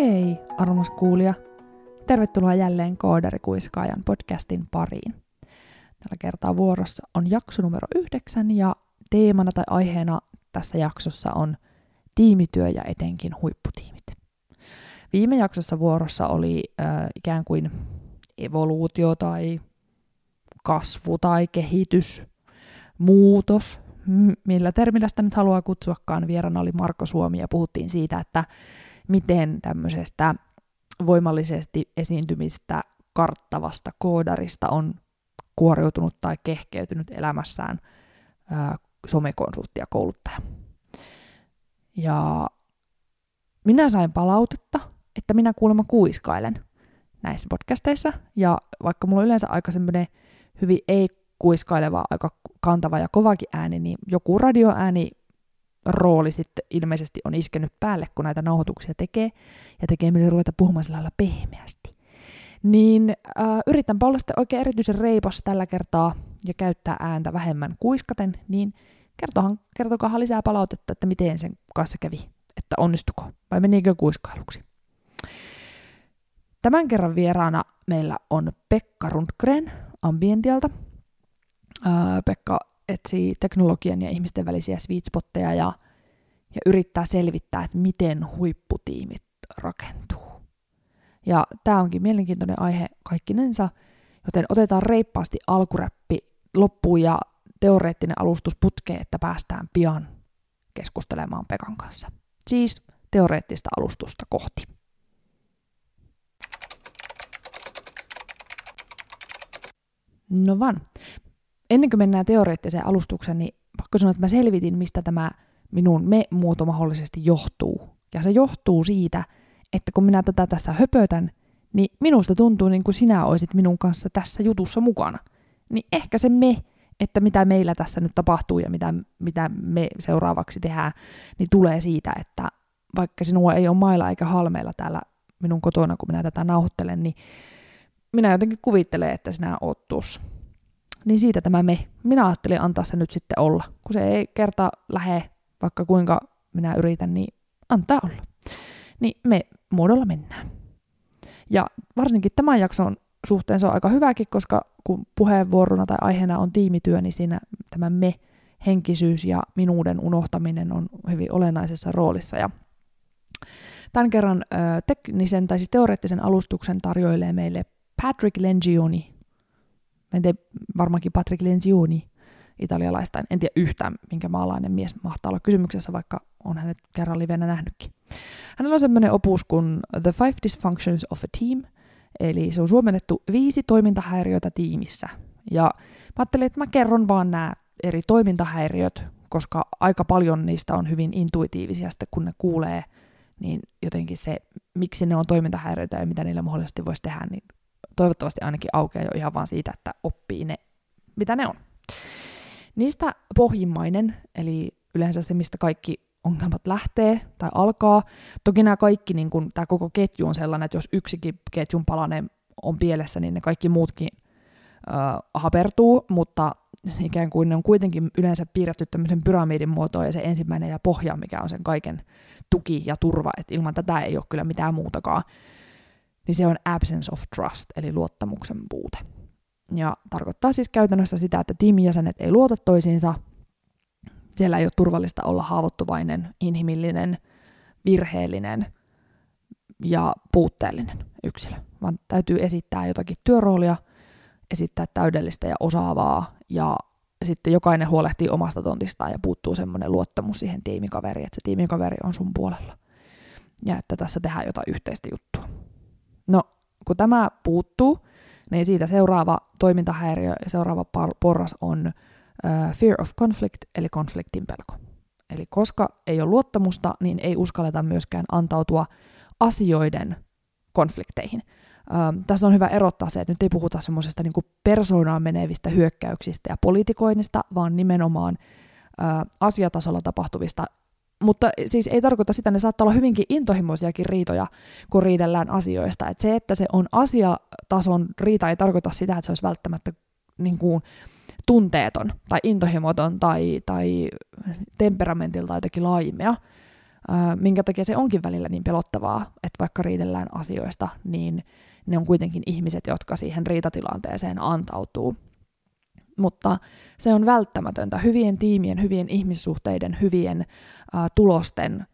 Hei, armas kuulija. Tervetuloa jälleen Koodarikuiskaajan podcastin pariin. Tällä kertaa vuorossa on jakso numero yhdeksän ja teemana tai aiheena tässä jaksossa on tiimityö ja etenkin huipputiimit. Viime jaksossa vuorossa oli äh, ikään kuin evoluutio tai kasvu tai kehitys, muutos, millä termillä sitä nyt haluaa kutsuakaan. Vierana oli Marko Suomi ja puhuttiin siitä, että miten tämmöisestä voimallisesti esiintymistä karttavasta koodarista on kuoriutunut tai kehkeytynyt elämässään ää, ja kouluttaja. Ja minä sain palautetta, että minä kuulemma kuiskailen näissä podcasteissa, ja vaikka mulla on yleensä aika semmoinen hyvin ei-kuiskaileva, aika kantava ja kovakin ääni, niin joku radioääni rooli sitten ilmeisesti on iskenyt päälle, kun näitä nauhoituksia tekee, ja tekee mieli ruveta puhumaan sillä lailla pehmeästi. Niin äh, yritänpä olla sitten oikein erityisen reipas tällä kertaa ja käyttää ääntä vähemmän kuiskaten, niin kertohan, kertokaa lisää palautetta, että miten sen kanssa kävi, että onnistuko vai menikö kuiskailuksi. Tämän kerran vieraana meillä on Pekka Rundgren Ambientialta. Äh, Pekka etsii teknologian ja ihmisten välisiä sweet spotteja ja, ja yrittää selvittää, että miten huipputiimit rakentuu. Ja tämä onkin mielenkiintoinen aihe kaikkinensa, joten otetaan reippaasti alkuräppi loppuun ja teoreettinen alustus putkeen, että päästään pian keskustelemaan Pekan kanssa. Siis teoreettista alustusta kohti. No vaan ennen kuin mennään teoreettiseen alustukseen, niin pakko sanoa, että mä selvitin, mistä tämä minun me-muoto mahdollisesti johtuu. Ja se johtuu siitä, että kun minä tätä tässä höpötän, niin minusta tuntuu niin kuin sinä olisit minun kanssa tässä jutussa mukana. Niin ehkä se me, että mitä meillä tässä nyt tapahtuu ja mitä, mitä me seuraavaksi tehdään, niin tulee siitä, että vaikka sinua ei ole mailla eikä halmeilla täällä minun kotona, kun minä tätä nauhoittelen, niin minä jotenkin kuvittelen, että sinä oot tuossa niin siitä tämä me. Minä ajattelin antaa se nyt sitten olla. Kun se ei kerta lähe, vaikka kuinka minä yritän, niin antaa olla. Niin me muodolla mennään. Ja varsinkin tämän jakson suhteen se on aika hyväkin, koska kun puheenvuorona tai aiheena on tiimityö, niin siinä tämä me henkisyys ja minuuden unohtaminen on hyvin olennaisessa roolissa. Ja tämän kerran teknisen tai siis teoreettisen alustuksen tarjoilee meille Patrick Lengioni, en tiedä, varmaankin Patrick Lencioni italialaista. En tiedä yhtään, minkä maalainen mies mahtaa olla kysymyksessä, vaikka on hänet kerran livenä nähnytkin. Hänellä on semmoinen opus kuin The Five Dysfunctions of a Team, eli se on suomennettu viisi toimintahäiriötä tiimissä. Ja mä ajattelin, että mä kerron vaan nämä eri toimintahäiriöt, koska aika paljon niistä on hyvin intuitiivisia sitten, kun ne kuulee, niin jotenkin se, miksi ne on toimintahäiriöitä ja mitä niillä mahdollisesti voisi tehdä, niin toivottavasti ainakin aukeaa jo ihan vaan siitä, että oppii ne, mitä ne on. Niistä pohjimmainen, eli yleensä se, mistä kaikki ongelmat lähtee tai alkaa. Toki nämä kaikki, niin kun, tämä koko ketju on sellainen, että jos yksikin ketjun palanen on pielessä, niin ne kaikki muutkin äh, hapertuu, mutta ikään kuin ne on kuitenkin yleensä piirretty tämmöisen pyramidin muotoon ja se ensimmäinen ja pohja, mikä on sen kaiken tuki ja turva, että ilman tätä ei ole kyllä mitään muutakaan niin se on absence of trust, eli luottamuksen puute. Ja tarkoittaa siis käytännössä sitä, että tiimijäsenet ei luota toisiinsa, siellä ei ole turvallista olla haavoittuvainen, inhimillinen, virheellinen ja puutteellinen yksilö, vaan täytyy esittää jotakin työroolia, esittää täydellistä ja osaavaa ja sitten jokainen huolehtii omasta tontistaan ja puuttuu semmoinen luottamus siihen tiimikaveriin, että se tiimikaveri on sun puolella ja että tässä tehdään jotain yhteistä juttua. No, kun tämä puuttuu, niin siitä seuraava toimintahäiriö ja seuraava porras on uh, fear of conflict, eli konfliktin pelko. Eli koska ei ole luottamusta, niin ei uskalleta myöskään antautua asioiden konflikteihin. Uh, tässä on hyvä erottaa se, että nyt ei puhuta semmoisesta niin persoonaan menevistä hyökkäyksistä ja politikoinnista, vaan nimenomaan uh, asiatasolla tapahtuvista mutta siis ei tarkoita sitä, ne saattaa olla hyvinkin intohimoisiakin riitoja, kun riidellään asioista. Et se, että se on asiatason riita, ei tarkoita sitä, että se olisi välttämättä niin kuin, tunteeton tai intohimoton tai, tai temperamentilta jotenkin laimea, minkä takia se onkin välillä niin pelottavaa, että vaikka riidellään asioista, niin ne on kuitenkin ihmiset, jotka siihen riitatilanteeseen antautuu. Mutta se on välttämätöntä hyvien tiimien, hyvien ihmissuhteiden, hyvien ää, tulosten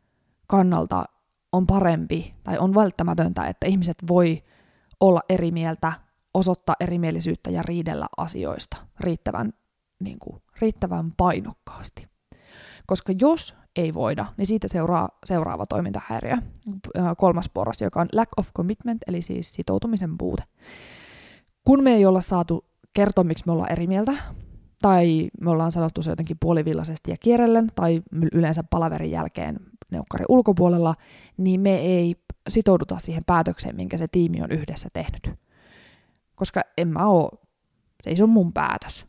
kannalta on parempi tai on välttämätöntä, että ihmiset voi olla eri mieltä, osoittaa erimielisyyttä ja riidellä asioista riittävän, niin kuin, riittävän painokkaasti. Koska jos ei voida, niin siitä seuraa seuraava toimintahäiriö, kolmas porras, joka on lack of commitment, eli siis sitoutumisen puute. Kun me ei olla saatu kertoa, miksi me ollaan eri mieltä, tai me ollaan sanottu se jotenkin puolivillaisesti ja kierrellen, tai yleensä palaverin jälkeen neukkari ulkopuolella, niin me ei sitouduta siihen päätökseen, minkä se tiimi on yhdessä tehnyt. Koska en mä oo, se ei se ole mun päätös.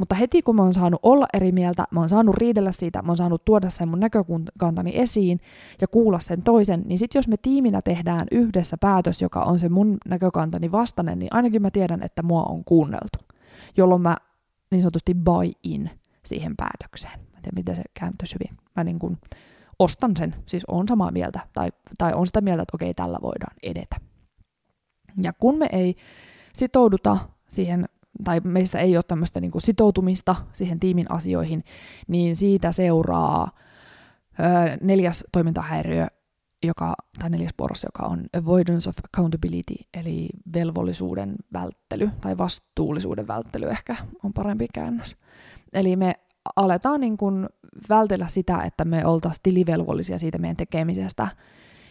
Mutta heti kun mä oon saanut olla eri mieltä, mä oon saanut riidellä siitä, mä oon saanut tuoda sen mun näkökantani esiin ja kuulla sen toisen, niin sitten jos me tiiminä tehdään yhdessä päätös, joka on se mun näkökantani vastainen, niin ainakin mä tiedän, että mua on kuunneltu, jolloin mä niin sanotusti buy in siihen päätökseen. Mä en tiedä, miten se kääntyisi hyvin. Mä niin kuin ostan sen, siis on samaa mieltä, tai, tai on sitä mieltä, että okei, tällä voidaan edetä. Ja kun me ei sitouduta siihen tai meissä ei ole tämmöistä niin kuin sitoutumista siihen tiimin asioihin, niin siitä seuraa ö, neljäs toimintahäiriö, joka, tai neljäs porras, joka on avoidance of accountability, eli velvollisuuden välttely, tai vastuullisuuden välttely ehkä on parempi käännös. Eli me aletaan niin kuin vältellä sitä, että me oltaisiin tilivelvollisia siitä meidän tekemisestä,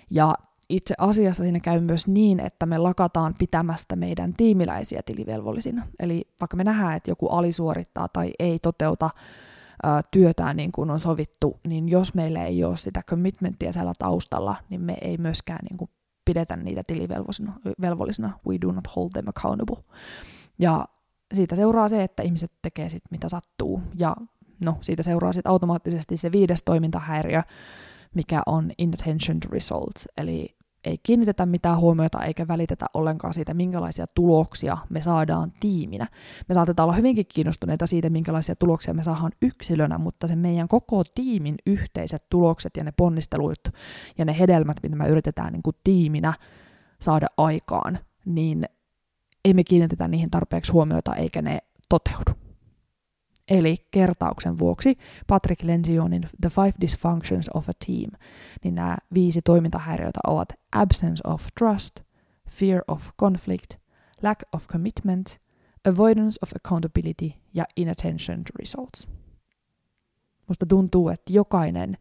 ja itse asiassa siinä käy myös niin, että me lakataan pitämästä meidän tiimiläisiä tilivelvollisina. Eli vaikka me nähdään, että joku alisuorittaa tai ei toteuta ä, työtään niin kuin on sovittu, niin jos meillä ei ole sitä commitmenttia siellä taustalla, niin me ei myöskään niin kuin pidetä niitä tilivelvollisina. We do not hold them accountable. Ja siitä seuraa se, että ihmiset tekee sit mitä sattuu. Ja no, siitä seuraa sitten automaattisesti se viides toimintahäiriö, mikä on inattention to results, eli ei kiinnitetä mitään huomiota eikä välitetä ollenkaan siitä, minkälaisia tuloksia me saadaan tiiminä. Me saatetaan olla hyvinkin kiinnostuneita siitä, minkälaisia tuloksia me saadaan yksilönä, mutta se meidän koko tiimin yhteiset tulokset ja ne ponnistelut ja ne hedelmät, mitä me yritetään niin kuin tiiminä saada aikaan, niin ei me kiinnitetä niihin tarpeeksi huomiota eikä ne toteudu. Eli kertauksen vuoksi Patrick Lencioni The Five Dysfunctions of a Team, niin nämä viisi toimintahäiriötä ovat absence of trust, fear of conflict, lack of commitment, avoidance of accountability ja inattention to results. Musta tuntuu, että jokainen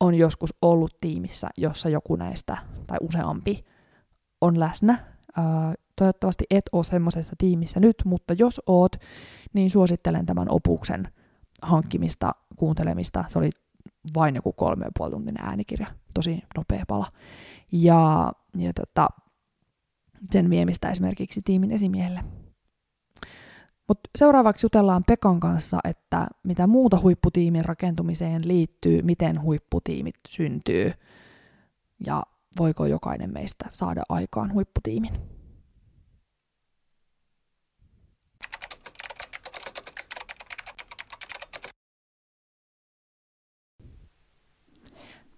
on joskus ollut tiimissä, jossa joku näistä tai useampi on läsnä. Toivottavasti et ole semmoisessa tiimissä nyt, mutta jos oot, niin suosittelen tämän opuksen hankkimista, kuuntelemista. Se oli vain joku kolme ja puoli äänikirja, tosi nopea pala. Ja, ja tota, sen viemistä esimerkiksi tiimin esimiehelle. Mutta seuraavaksi jutellaan Pekan kanssa, että mitä muuta huipputiimin rakentumiseen liittyy, miten huipputiimit syntyy ja voiko jokainen meistä saada aikaan huipputiimin.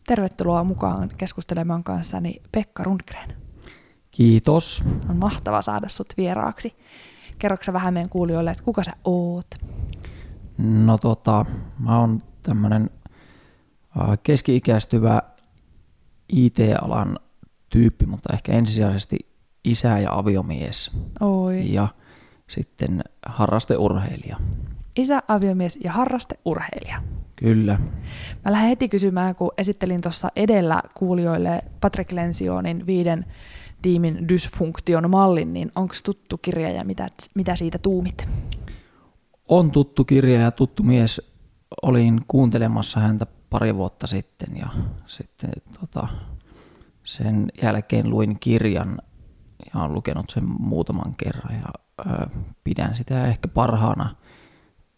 Tervetuloa mukaan keskustelemaan kanssani Pekka Rundgren. Kiitos. On mahtava saada sut vieraaksi. Kerroksä vähän meidän kuulijoille, että kuka sä oot? No tota, mä oon tämmönen keski-ikäistyvä IT-alan tyyppi, mutta ehkä ensisijaisesti isä ja aviomies. Oi. Ja sitten harrasteurheilija. Isä, aviomies ja harrasteurheilija. Kyllä. Mä lähden heti kysymään, kun esittelin tuossa edellä kuulijoille Patrick Lensionin viiden tiimin dysfunktion mallin, niin onko tuttu kirja ja mitä, mitä siitä tuumit? On tuttu kirja ja tuttu mies. Olin kuuntelemassa häntä pari vuotta sitten ja sitten tota, sen jälkeen luin kirjan ja olen lukenut sen muutaman kerran ja ö, pidän sitä ehkä parhaana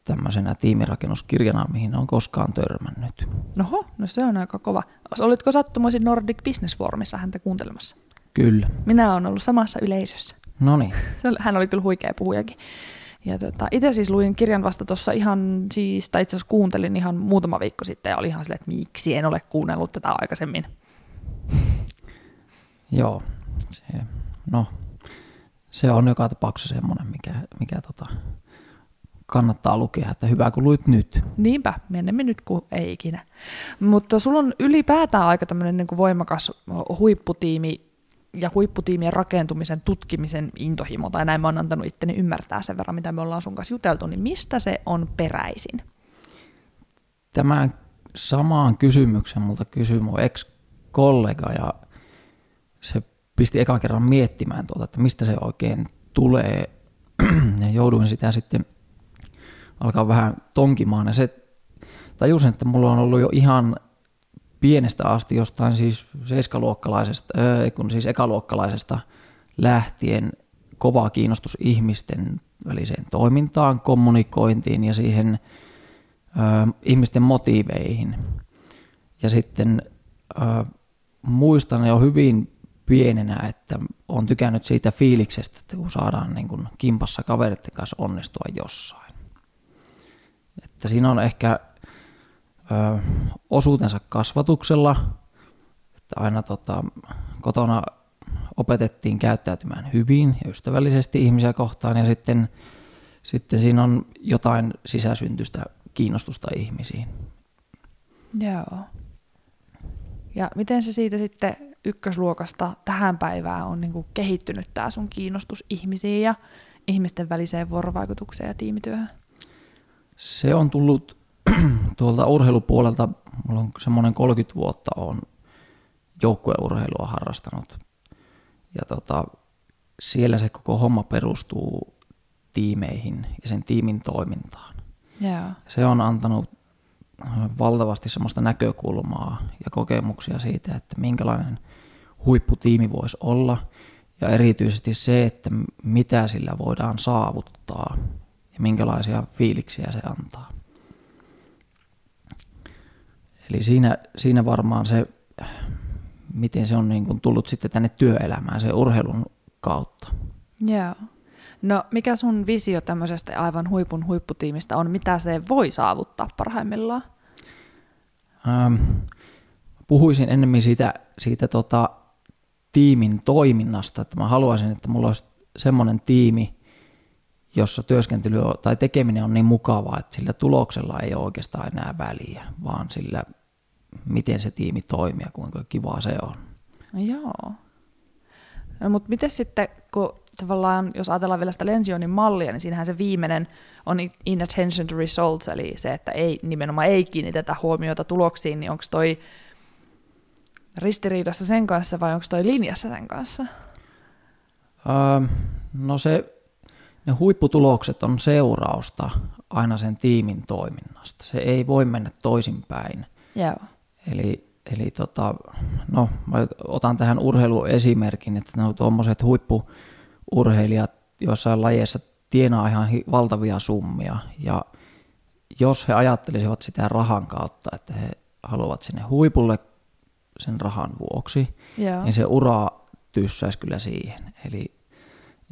tämmöisenä tiimirakennuskirjana, mihin on koskaan törmännyt. Noho, no se on aika kova. Olitko sattumoisin Nordic Business Forumissa häntä kuuntelemassa? Kyllä. Minä olen ollut samassa yleisössä. No niin. Hän oli kyllä huikea puhujakin. Ja tota, itse siis luin kirjan vasta tuossa ihan siis, tai itse asiassa kuuntelin ihan muutama viikko sitten ja oli ihan silleen, että miksi en ole kuunnellut tätä aikaisemmin. Joo, se, no, se on joka tapauksessa semmoinen, mikä, mikä tota, kannattaa lukea, että hyvä kun luit nyt. Niinpä, menemme nyt kuin ei ikinä. Mutta sulla on ylipäätään aika tämmöinen niin voimakas huipputiimi ja huipputiimien rakentumisen tutkimisen intohimo, tai näin mä oon antanut itteni ymmärtää sen verran, mitä me ollaan sun kanssa juteltu, niin mistä se on peräisin? Tämän samaan kysymyksen multa kysyi mun ex-kollega, ja se pisti eka kerran miettimään tuota, että mistä se oikein tulee, ja jouduin sitä sitten alkaa vähän tonkimaan, ja se tajusin, että mulla on ollut jo ihan pienestä asti jostain siis seiskaluokkalaisesta, kun siis ekaluokkalaisesta lähtien kova kiinnostus ihmisten väliseen toimintaan, kommunikointiin ja siihen äh, ihmisten motiiveihin. Ja sitten äh, muistan jo hyvin pienenä, että olen tykännyt siitä fiiliksestä, että kun saadaan niin kuin kimpassa kaveritten kanssa onnistua jossain. Että siinä on ehkä ö, osuutensa kasvatuksella, että aina tota, kotona opetettiin käyttäytymään hyvin ja ystävällisesti ihmisiä kohtaan ja sitten, sitten siinä on jotain sisäsyntystä kiinnostusta ihmisiin. Joo. Ja miten se siitä sitten ykkösluokasta tähän päivään on niin kuin kehittynyt tämä sun kiinnostus ihmisiin ja ihmisten väliseen vuorovaikutukseen ja tiimityöhön? Se on tullut tuolta urheilupuolelta, mulla on semmoinen 30 vuotta on joukkueurheilua harrastanut. Ja tota, siellä se koko homma perustuu tiimeihin ja sen tiimin toimintaan. Yeah. Se on antanut valtavasti semmoista näkökulmaa ja kokemuksia siitä, että minkälainen huipputiimi voisi olla ja erityisesti se, että mitä sillä voidaan saavuttaa ja minkälaisia fiiliksiä se antaa. Eli siinä, siinä varmaan se, miten se on niin kuin tullut sitten tänne työelämään, se urheilun kautta. Joo. No mikä sun visio tämmöisestä aivan huipun huipputiimistä on? Mitä se voi saavuttaa parhaimmillaan? Ähm, puhuisin ennemmin siitä, siitä tota, tiimin toiminnasta, että mä haluaisin, että mulla olisi semmoinen tiimi, jossa työskentely tai tekeminen on niin mukavaa, että sillä tuloksella ei ole oikeastaan enää väliä, vaan sillä, miten se tiimi toimii ja kuinka kivaa se on. No joo. No, mutta miten sitten, kun tavallaan, jos ajatellaan vielä sitä Lensionin mallia, niin siinähän se viimeinen on inattention to results, eli se, että ei, nimenomaan ei kiinnitetä huomiota tuloksiin, niin onko toi ristiriidassa sen kanssa vai onko toi linjassa sen kanssa? Öö, no se ne huipputulokset on seurausta aina sen tiimin toiminnasta. Se ei voi mennä toisinpäin. Joo. Eli, eli tota, no, mä otan tähän urheiluesimerkin, että ne tuommoiset huippuurheilijat joissain lajeissa tienaa ihan valtavia summia. Ja jos he ajattelisivat sitä rahan kautta, että he haluavat sinne huipulle sen rahan vuoksi, Joo. niin se ura tyssäisi kyllä siihen. Eli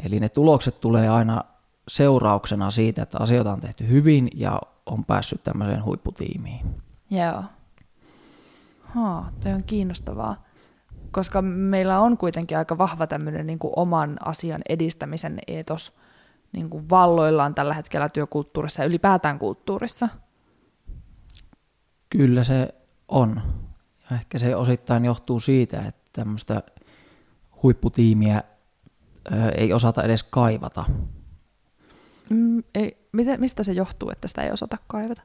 Eli ne tulokset tulee aina seurauksena siitä, että asioita on tehty hyvin ja on päässyt tämmöiseen huipputiimiin. Joo. Haa, toi on kiinnostavaa. Koska meillä on kuitenkin aika vahva tämmöinen niin oman asian edistämisen eetos niin kuin valloillaan tällä hetkellä työkulttuurissa ja ylipäätään kulttuurissa. Kyllä se on. Ja ehkä se osittain johtuu siitä, että tämmöistä huipputiimiä ei osata edes kaivata. Mm, ei, miten, mistä se johtuu, että sitä ei osata kaivata?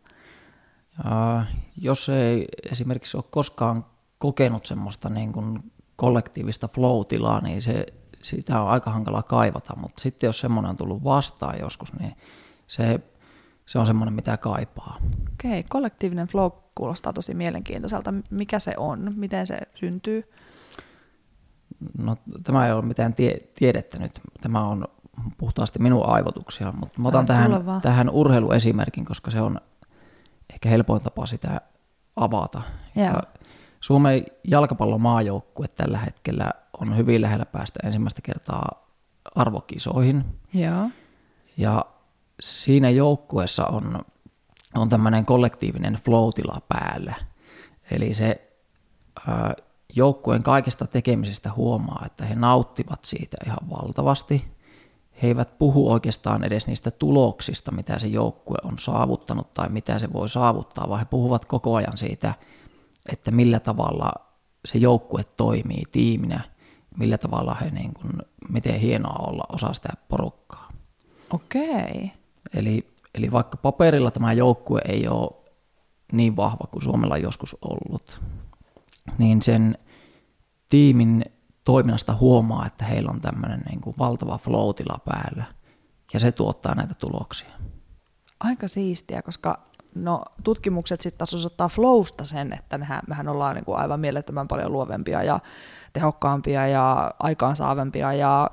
Ja jos ei esimerkiksi ole koskaan kokenut semmoista niin kuin kollektiivista flow-tilaa, niin se, sitä on aika hankala kaivata, mutta sitten jos semmoinen on tullut vastaan joskus, niin se, se on semmoinen, mitä kaipaa. Okei, kollektiivinen flow kuulostaa tosi mielenkiintoiselta. Mikä se on? Miten se syntyy? No tämä ei ole mitään tie, tiedettä nyt, tämä on puhtaasti minun aivotuksia, mutta mä otan tähän, tähän urheiluesimerkin, koska se on ehkä helpoin tapa sitä avata. Ja Suomen jalkapallomaajoukkue tällä hetkellä on hyvin lähellä päästä ensimmäistä kertaa arvokisoihin. Ja, Ja siinä joukkueessa on, on tämmöinen kollektiivinen flow päällä. Eli se ää, joukkueen kaikesta tekemisestä huomaa, että he nauttivat siitä ihan valtavasti. He eivät puhu oikeastaan edes niistä tuloksista, mitä se joukkue on saavuttanut tai mitä se voi saavuttaa, vaan he puhuvat koko ajan siitä, että millä tavalla se joukkue toimii tiiminä, millä tavalla he, niin kuin, miten hienoa olla osa sitä porukkaa. Okei. Eli, eli vaikka paperilla tämä joukkue ei ole niin vahva kuin Suomella on joskus ollut, niin sen tiimin toiminnasta huomaa, että heillä on tämmöinen niin kuin valtava flow päällä, ja se tuottaa näitä tuloksia. Aika siistiä, koska no, tutkimukset sitten taas osoittaa flowsta sen, että mehän, mehän ollaan niin kuin aivan mielettömän paljon luovempia ja tehokkaampia ja aikaansaavempia ja,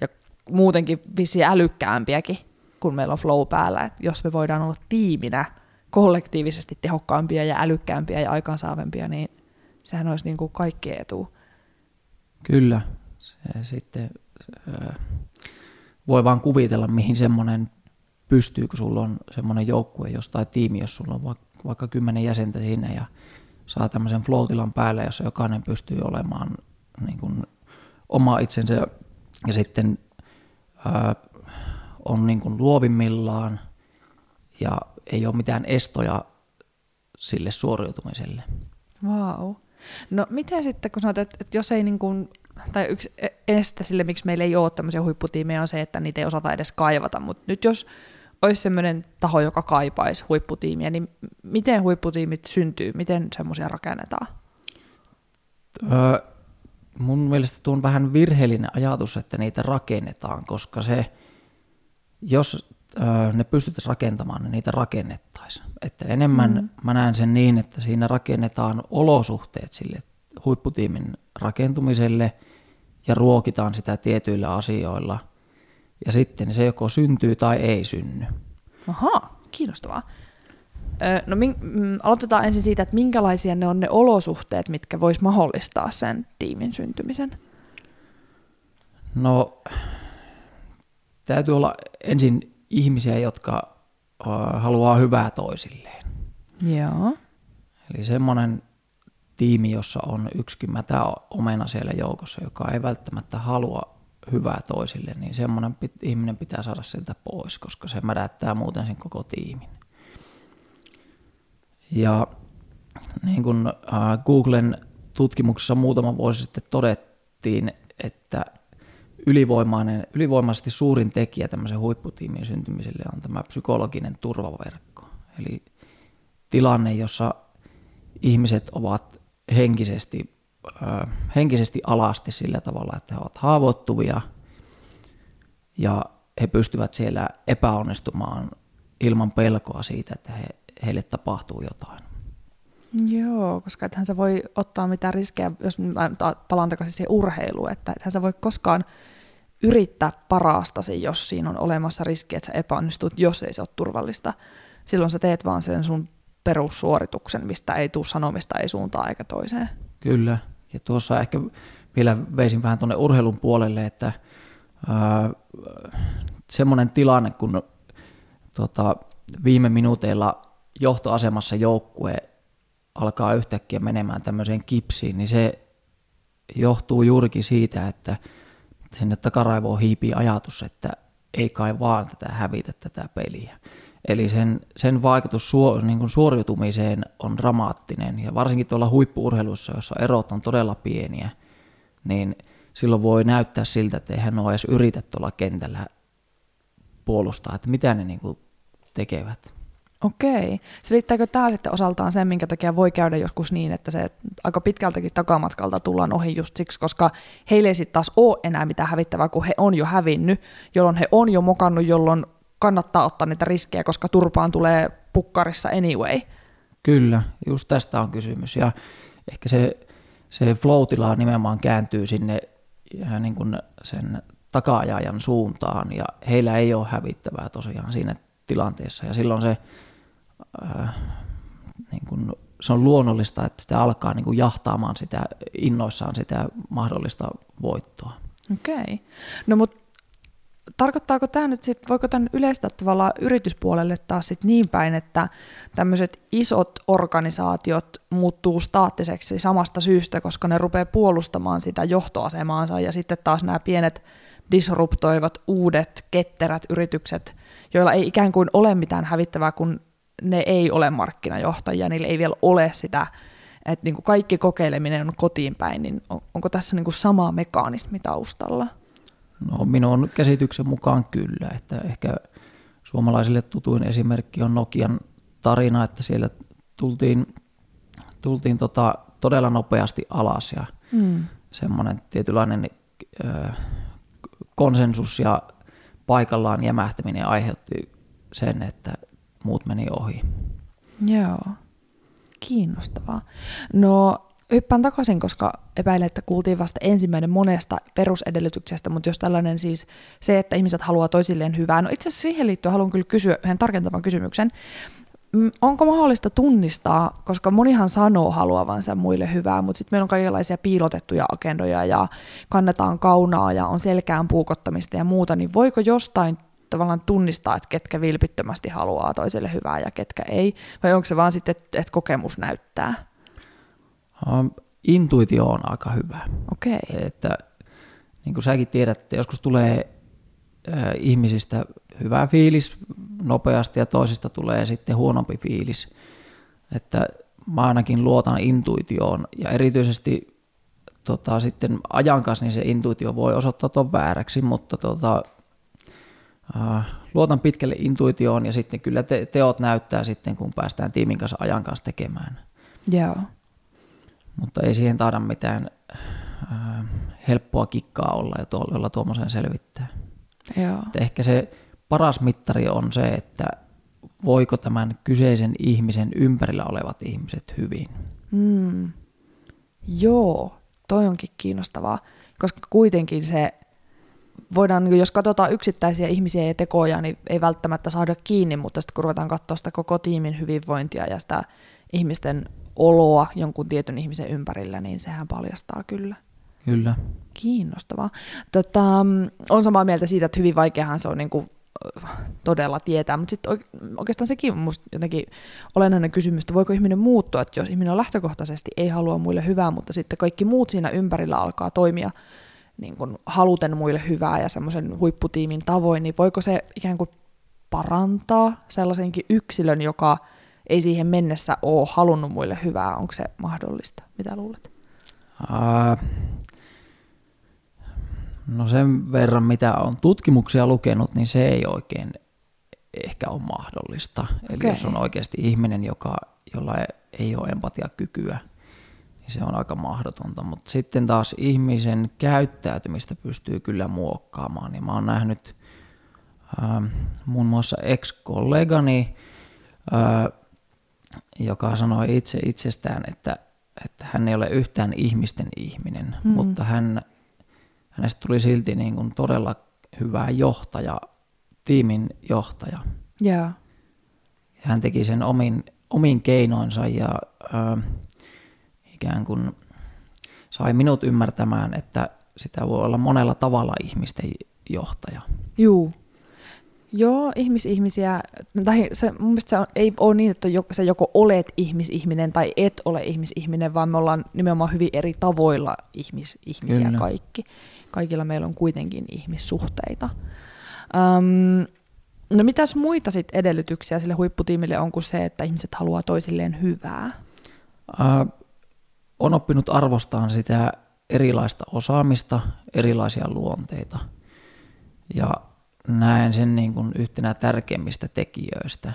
ja muutenkin vissi älykkäämpiäkin, kun meillä on flow päällä. Et jos me voidaan olla tiiminä kollektiivisesti tehokkaampia ja älykkäämpiä ja aikaansaavempia, niin sehän olisi niin kuin kaikkien etu. Kyllä. Se sitten voi vaan kuvitella, mihin semmoinen pystyy, kun sulla on semmoinen joukkue jostain tiimi, jos sulla on vaikka kymmenen jäsentä siinä ja saa tämmöisen floatilan päälle, jossa jokainen pystyy olemaan niin kuin oma itsensä ja sitten ää, on niin kuin luovimmillaan ja ei ole mitään estoja sille suoriutumiselle. Vau. Wow. No miten sitten, kun sanoit, että, että jos ei niin kuin, tai yksi e- este sille, miksi meillä ei ole tämmöisiä huipputiimejä, on se, että niitä ei osata edes kaivata, mutta nyt jos olisi sellainen taho, joka kaipaisi huipputiimiä, niin miten huipputiimit syntyy, miten semmoisia rakennetaan? Öö, mun mielestä tuo on vähän virheellinen ajatus, että niitä rakennetaan, koska se, jos ne pystyttäisiin rakentamaan, niin niitä rakennettaisiin. Että enemmän mm. mä näen sen niin, että siinä rakennetaan olosuhteet sille huipputiimin rakentumiselle ja ruokitaan sitä tietyillä asioilla. Ja sitten se joko syntyy tai ei synny. Aha, kiinnostavaa. No min, mm, aloitetaan ensin siitä, että minkälaisia ne on ne olosuhteet, mitkä vois mahdollistaa sen tiimin syntymisen. No, täytyy olla ensin ihmisiä, jotka haluaa hyvää toisilleen. Joo. Eli semmoinen tiimi, jossa on yksikin mätä omena siellä joukossa, joka ei välttämättä halua hyvää toisille, niin semmoinen ihminen pitää saada sieltä pois, koska se mädättää muuten sen koko tiimin. Ja niin kuin Googlen tutkimuksessa muutama vuosi sitten todettiin, että ylivoimainen, ylivoimaisesti suurin tekijä tämmöisen huipputiimin syntymiselle on tämä psykologinen turvaverkko. Eli tilanne, jossa ihmiset ovat henkisesti, äh, henkisesti alasti sillä tavalla, että he ovat haavoittuvia ja he pystyvät siellä epäonnistumaan ilman pelkoa siitä, että he, heille tapahtuu jotain. Joo, koska ethän sä voi ottaa mitään riskejä, jos palaan takaisin siihen urheiluun, että ethän sä voi koskaan yrittää parastasi, jos siinä on olemassa riski, että sä epäonnistut, jos ei se ole turvallista. Silloin sä teet vaan sen sun perussuorituksen, mistä ei tule sanomista ei suuntaan eikä toiseen. Kyllä, ja tuossa ehkä vielä veisin vähän tuonne urheilun puolelle, että äh, semmoinen tilanne, kun tota, viime minuuteilla johtoasemassa joukkue alkaa yhtäkkiä menemään tämmöiseen kipsiin, niin se johtuu juurikin siitä, että sinne takaraivoon hiipii ajatus, että ei kai vaan tätä hävitä tätä peliä. Eli sen, sen vaikutus suo, niin kuin suoriutumiseen on dramaattinen, ja varsinkin tuolla huippuurheilussa, jossa erot on todella pieniä, niin silloin voi näyttää siltä, että eihän ole edes yritä tuolla kentällä puolustaa, että mitä ne niin kuin tekevät. Okei. Selittääkö tämä sitten osaltaan sen, minkä takia voi käydä joskus niin, että se aika pitkältäkin takamatkalta tullaan ohi just siksi, koska heille ei sitten taas ole enää mitään hävittävää, kun he on jo hävinnyt, jolloin he on jo mokannut, jolloin kannattaa ottaa niitä riskejä, koska turpaan tulee pukkarissa anyway. Kyllä, just tästä on kysymys. Ja ehkä se, se flow nimenomaan kääntyy sinne niin kuin sen takaajajan suuntaan, ja heillä ei ole hävittävää tosiaan siinä tilanteessa, ja silloin se äh, niin kuin, se on luonnollista, että sitä alkaa niin kuin jahtaamaan sitä innoissaan sitä mahdollista voittoa. Okei. Okay. No mutta tarkoittaako tämä nyt sitten, voiko tämän yleistää tavallaan yrityspuolelle taas sit niin päin, että tämmöiset isot organisaatiot muuttuu staattiseksi samasta syystä, koska ne rupeaa puolustamaan sitä johtoasemaansa ja sitten taas nämä pienet disruptoivat uudet ketterät yritykset, joilla ei ikään kuin ole mitään hävittävää, kun ne ei ole markkinajohtajia, niillä ei vielä ole sitä, että niin kuin kaikki kokeileminen on kotiin päin, niin on, onko tässä niin kuin sama mekaanismi taustalla? No minun käsityksen mukaan kyllä, että ehkä suomalaisille tutuin esimerkki on Nokian tarina, että siellä tultiin, tultiin tota todella nopeasti alas ja mm. semmoinen tietynlainen äh, konsensus ja paikallaan jämähtäminen aiheutti sen, että muut meni ohi. Joo, kiinnostavaa. No hyppään takaisin, koska epäilen, että kuultiin vasta ensimmäinen monesta perusedellytyksestä, mutta jos tällainen siis se, että ihmiset haluaa toisilleen hyvää, no itse asiassa siihen liittyen haluan kyllä kysyä yhden tarkentavan kysymyksen. Mm, onko mahdollista tunnistaa, koska monihan sanoo haluavansa muille hyvää, mutta sitten meillä on kaikenlaisia piilotettuja agendoja ja kannetaan kaunaa ja on selkään puukottamista ja muuta, niin voiko jostain tavallaan tunnistaa, että ketkä vilpittömästi haluaa toiselle hyvää ja ketkä ei, vai onko se vaan sitten, että kokemus näyttää? Um, intuitio on aika hyvä. Okei. Okay. Että niin kuin säkin tiedät, että joskus tulee äh, ihmisistä hyvä fiilis nopeasti ja toisista tulee sitten huonompi fiilis. Että mä ainakin luotan intuitioon ja erityisesti tota, sitten ajan kanssa niin se intuitio voi osoittautua vääräksi, mutta tota, äh, luotan pitkälle intuitioon ja sitten kyllä te- teot näyttää sitten, kun päästään tiimin kanssa ajan kanssa tekemään. Joo. Mutta ei siihen taida mitään äh, helppoa kikkaa olla, jolla tuommoisen selvittää. Joo. ehkä se paras mittari on se, että voiko tämän kyseisen ihmisen ympärillä olevat ihmiset hyvin. Mm. Joo, toi onkin kiinnostavaa, koska kuitenkin se voidaan, niin jos katsotaan yksittäisiä ihmisiä ja tekoja, niin ei välttämättä saada kiinni, mutta sitten kun ruvetaan katsoa sitä koko tiimin hyvinvointia ja sitä ihmisten oloa jonkun tietyn ihmisen ympärillä, niin sehän paljastaa kyllä. Kyllä. Kiinnostavaa. Tota, on samaa mieltä siitä, että hyvin vaikeahan se on niin kuin, todella tietää, mutta sitten oikeastaan sekin on musta jotenkin olennainen kysymys, että voiko ihminen muuttua, että jos ihminen on lähtökohtaisesti ei halua muille hyvää, mutta sitten kaikki muut siinä ympärillä alkaa toimia niin kuin haluten muille hyvää ja semmoisen huipputiimin tavoin, niin voiko se ikään kuin parantaa sellaisenkin yksilön, joka ei siihen mennessä ole halunnut muille hyvää. Onko se mahdollista? Mitä luulet? Uh, no sen verran, mitä on tutkimuksia lukenut, niin se ei oikein ehkä ole mahdollista. Okay. Eli jos on oikeasti ihminen, joka, jolla ei ole empatiakykyä, niin se on aika mahdotonta. Mutta sitten taas ihmisen käyttäytymistä pystyy kyllä muokkaamaan. Ja mä oon nähnyt äh, muun muassa ex-kollegani, äh, joka sanoi itse itsestään, että, että hän ei ole yhtään ihmisten ihminen, mm. mutta hän, hänestä tuli silti niin kuin todella hyvä johtaja, tiimin johtaja. Yeah. Hän teki sen omin, omin keinoinsa ja äh, ikään kuin sai minut ymmärtämään, että sitä voi olla monella tavalla ihmisten johtaja. Juu, Joo, ihmisihmisiä, tai se, mun mielestä se on, ei ole niin, että sä joko olet ihmisihminen tai et ole ihmisihminen, vaan me ollaan nimenomaan hyvin eri tavoilla ihmis, ihmisiä Kyllä. kaikki. Kaikilla meillä on kuitenkin ihmissuhteita. Um, no mitäs muita sit edellytyksiä sille huipputiimille on kuin se, että ihmiset haluaa toisilleen hyvää? Uh, on oppinut arvostaan sitä erilaista osaamista, erilaisia luonteita. Ja näen sen niin kuin yhtenä tärkeimmistä tekijöistä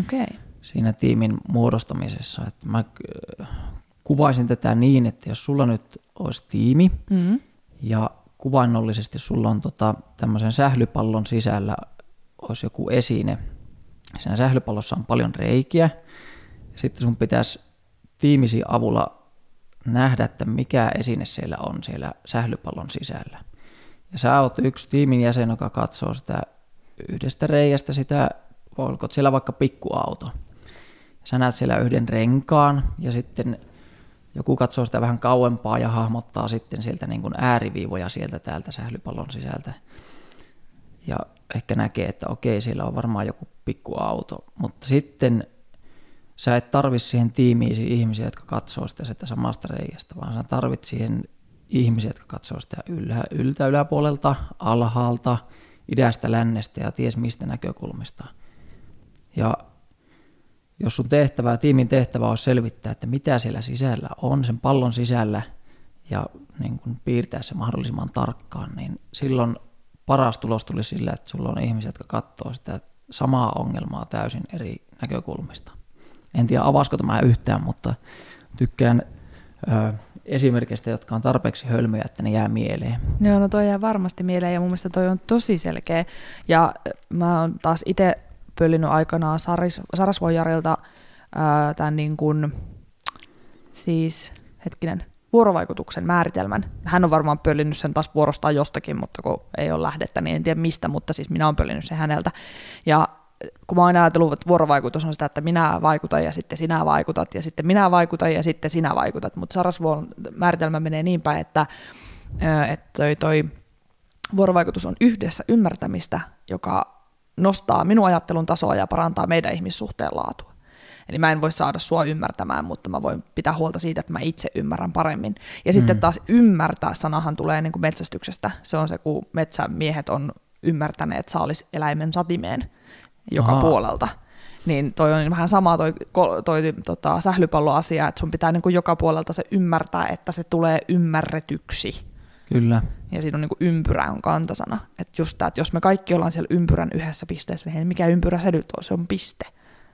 okay. siinä tiimin muodostamisessa. Että mä äh, kuvaisin tätä niin, että jos sulla nyt olisi tiimi mm-hmm. ja kuvainnollisesti sulla on tota, tämmöisen sählypallon sisällä olisi joku esine. Siinä sählypallossa on paljon reikiä. Sitten sun pitäisi tiimisi avulla nähdä, että mikä esine siellä on siellä sählypallon sisällä. Ja sä oot yksi tiimin jäsen, joka katsoo sitä yhdestä reiästä sitä, voiko siellä vaikka pikkuauto. Sä näet siellä yhden renkaan ja sitten joku katsoo sitä vähän kauempaa ja hahmottaa sitten sieltä niin kuin ääriviivoja sieltä täältä sählypallon sisältä. ja ehkä näkee, että okei, siellä on varmaan joku pikku auto, mutta sitten sä et tarvi siihen tiimiin ihmisiä, jotka katsoo sitä, sitä samasta reiästä, vaan sä tarvit siihen ihmisiä, jotka katsoo sitä ylhä, yltä yläpuolelta, alhaalta, idästä, lännestä ja ties mistä näkökulmista. Ja jos sun tehtävä, tiimin tehtävä on selvittää, että mitä siellä sisällä on, sen pallon sisällä, ja niin kun piirtää se mahdollisimman tarkkaan, niin silloin paras tulos tuli sillä, että sulla on ihmisiä, jotka katsoo sitä samaa ongelmaa täysin eri näkökulmista. En tiedä, avasko tämä yhtään, mutta tykkään ö, esimerkistä, jotka on tarpeeksi hölmöjä, että ne jää mieleen. Joo, no toi jää varmasti mieleen ja mun mielestä toi on tosi selkeä. Ja mä oon taas itse pöllinyt aikanaan Saris, Sarasvojarilta tämän niin kuin, siis hetkinen, vuorovaikutuksen määritelmän. Hän on varmaan pöllinyt sen taas vuorostaan jostakin, mutta kun ei ole lähdettä, niin en tiedä mistä, mutta siis minä olen pöllinyt sen häneltä. Ja kun mä oon aina ajatellut, että vuorovaikutus on sitä, että minä vaikutan ja sitten sinä vaikutat ja sitten minä vaikutan ja sitten sinä vaikutat, mutta Sarasvuon määritelmä menee niin päin, että, että toi, toi vuorovaikutus on yhdessä ymmärtämistä, joka nostaa minun ajattelun tasoa ja parantaa meidän ihmissuhteen laatua. Eli mä en voi saada sua ymmärtämään, mutta mä voin pitää huolta siitä, että mä itse ymmärrän paremmin. Ja mm. sitten taas ymmärtää sanahan tulee niin kuin metsästyksestä. Se on se, kun metsämiehet on ymmärtäneet saaliseläimen satimeen joka Aha. puolelta. Niin toi on vähän sama toi, toi tota, sählypalloasia, että sun pitää niin kuin joka puolelta se ymmärtää, että se tulee ymmärretyksi. Kyllä. Ja siinä on niin kuin ympyrä on kantasana. Että just tämä, että jos me kaikki ollaan siellä ympyrän yhdessä pisteessä, niin mikä ympyrä se nyt on, se on piste.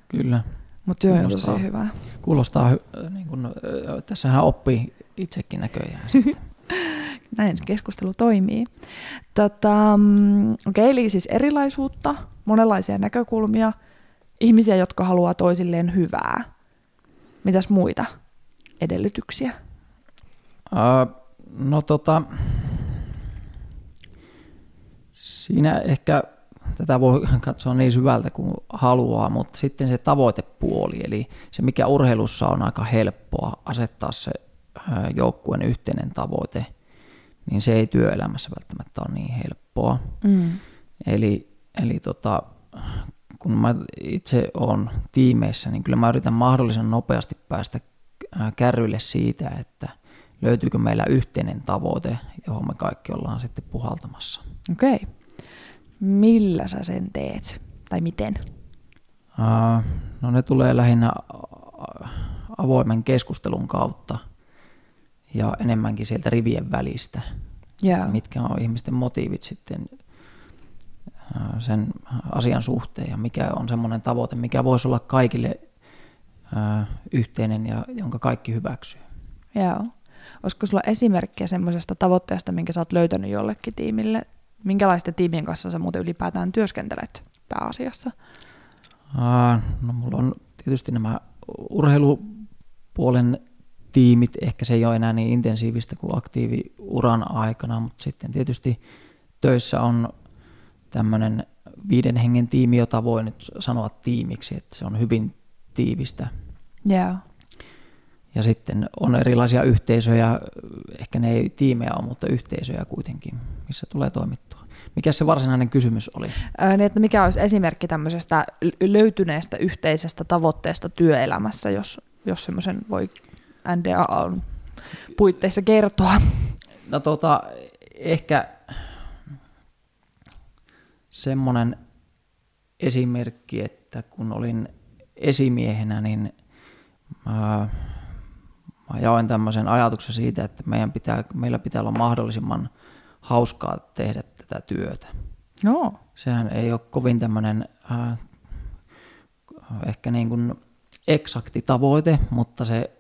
Kyllä. Mutta työ on tosi hyvä. Kuulostaa, niin kun, tässähän oppii itsekin näköjään Näin keskustelu toimii. Tota, mm, okay, eli siis erilaisuutta, monenlaisia näkökulmia, ihmisiä, jotka haluaa toisilleen hyvää. Mitäs muita edellytyksiä? Uh, no tota, siinä ehkä tätä voi katsoa niin syvältä kuin haluaa, mutta sitten se tavoitepuoli, eli se mikä urheilussa on aika helppoa asettaa se joukkueen yhteinen tavoite, niin se ei työelämässä välttämättä ole niin helppoa. Mm. Eli, eli tota, kun mä itse olen tiimeissä, niin kyllä mä yritän mahdollisimman nopeasti päästä kärryille siitä, että löytyykö meillä yhteinen tavoite, johon me kaikki ollaan sitten puhaltamassa. Okei. Okay. Millä sä sen teet? Tai miten? Uh, no ne tulee lähinnä avoimen keskustelun kautta ja enemmänkin sieltä rivien välistä. Yeah. Mitkä on ihmisten motiivit sitten sen asian suhteen ja mikä on semmoinen tavoite, mikä voisi olla kaikille yhteinen ja jonka kaikki hyväksyy. Joo. Olisiko sulla esimerkkiä semmoisesta tavoitteesta, minkä sä oot löytänyt jollekin tiimille Minkälaisten tiimien kanssa sä muuten ylipäätään työskentelet pääasiassa? No mulla on tietysti nämä urheilupuolen tiimit, ehkä se ei ole enää niin intensiivistä kuin aktiiviuran aikana, mutta sitten tietysti töissä on tämmöinen viiden hengen tiimi, jota voi nyt sanoa tiimiksi, että se on hyvin tiivistä. Yeah. Ja sitten on erilaisia yhteisöjä, ehkä ne ei tiimejä ole, mutta yhteisöjä kuitenkin, missä tulee toimittua. Mikä se varsinainen kysymys oli? Ää, niin, että mikä olisi esimerkki tämmöisestä löytyneestä yhteisestä tavoitteesta työelämässä, jos, jos semmoisen voi NDA puitteissa kertoa? No tota, ehkä semmoinen esimerkki, että kun olin esimiehenä, niin mä mä jaoin tämmöisen ajatuksen siitä, että meidän pitää, meillä pitää olla mahdollisimman hauskaa tehdä tätä työtä. No. Sehän ei ole kovin tämmöinen äh, ehkä niin kuin eksakti tavoite, mutta se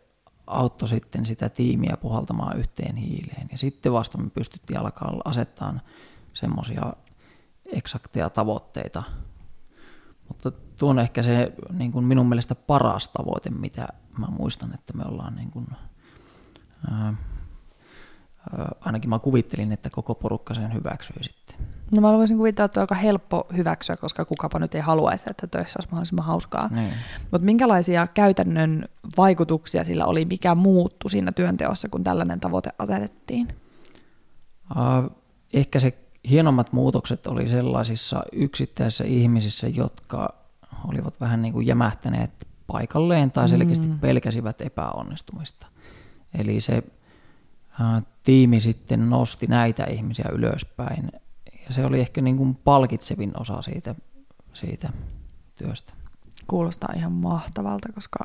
auttoi sitten sitä tiimiä puhaltamaan yhteen hiileen. Ja sitten vasta me pystyttiin alkaa asettaa semmoisia eksakteja tavoitteita. Mutta tuo on ehkä se niin kuin minun mielestä paras tavoite, mitä mä muistan, että me ollaan niin kuin, ää, ainakin mä kuvittelin, että koko porukka sen hyväksyy sitten. No mä voisin kuvitella, että on aika helppo hyväksyä, koska kukapa nyt ei haluaisi, että töissä olisi mahdollisimman hauskaa. Niin. Mutta minkälaisia käytännön vaikutuksia sillä oli, mikä muuttui siinä työnteossa, kun tällainen tavoite asetettiin? Uh, ehkä se hienommat muutokset oli sellaisissa yksittäisissä ihmisissä, jotka olivat vähän niin kuin jämähtäneet paikalleen tai selkeästi mm. pelkäsivät epäonnistumista. Eli se tiimi sitten nosti näitä ihmisiä ylöspäin ja se oli ehkä niin kuin palkitsevin osa siitä, siitä työstä. Kuulostaa ihan mahtavalta, koska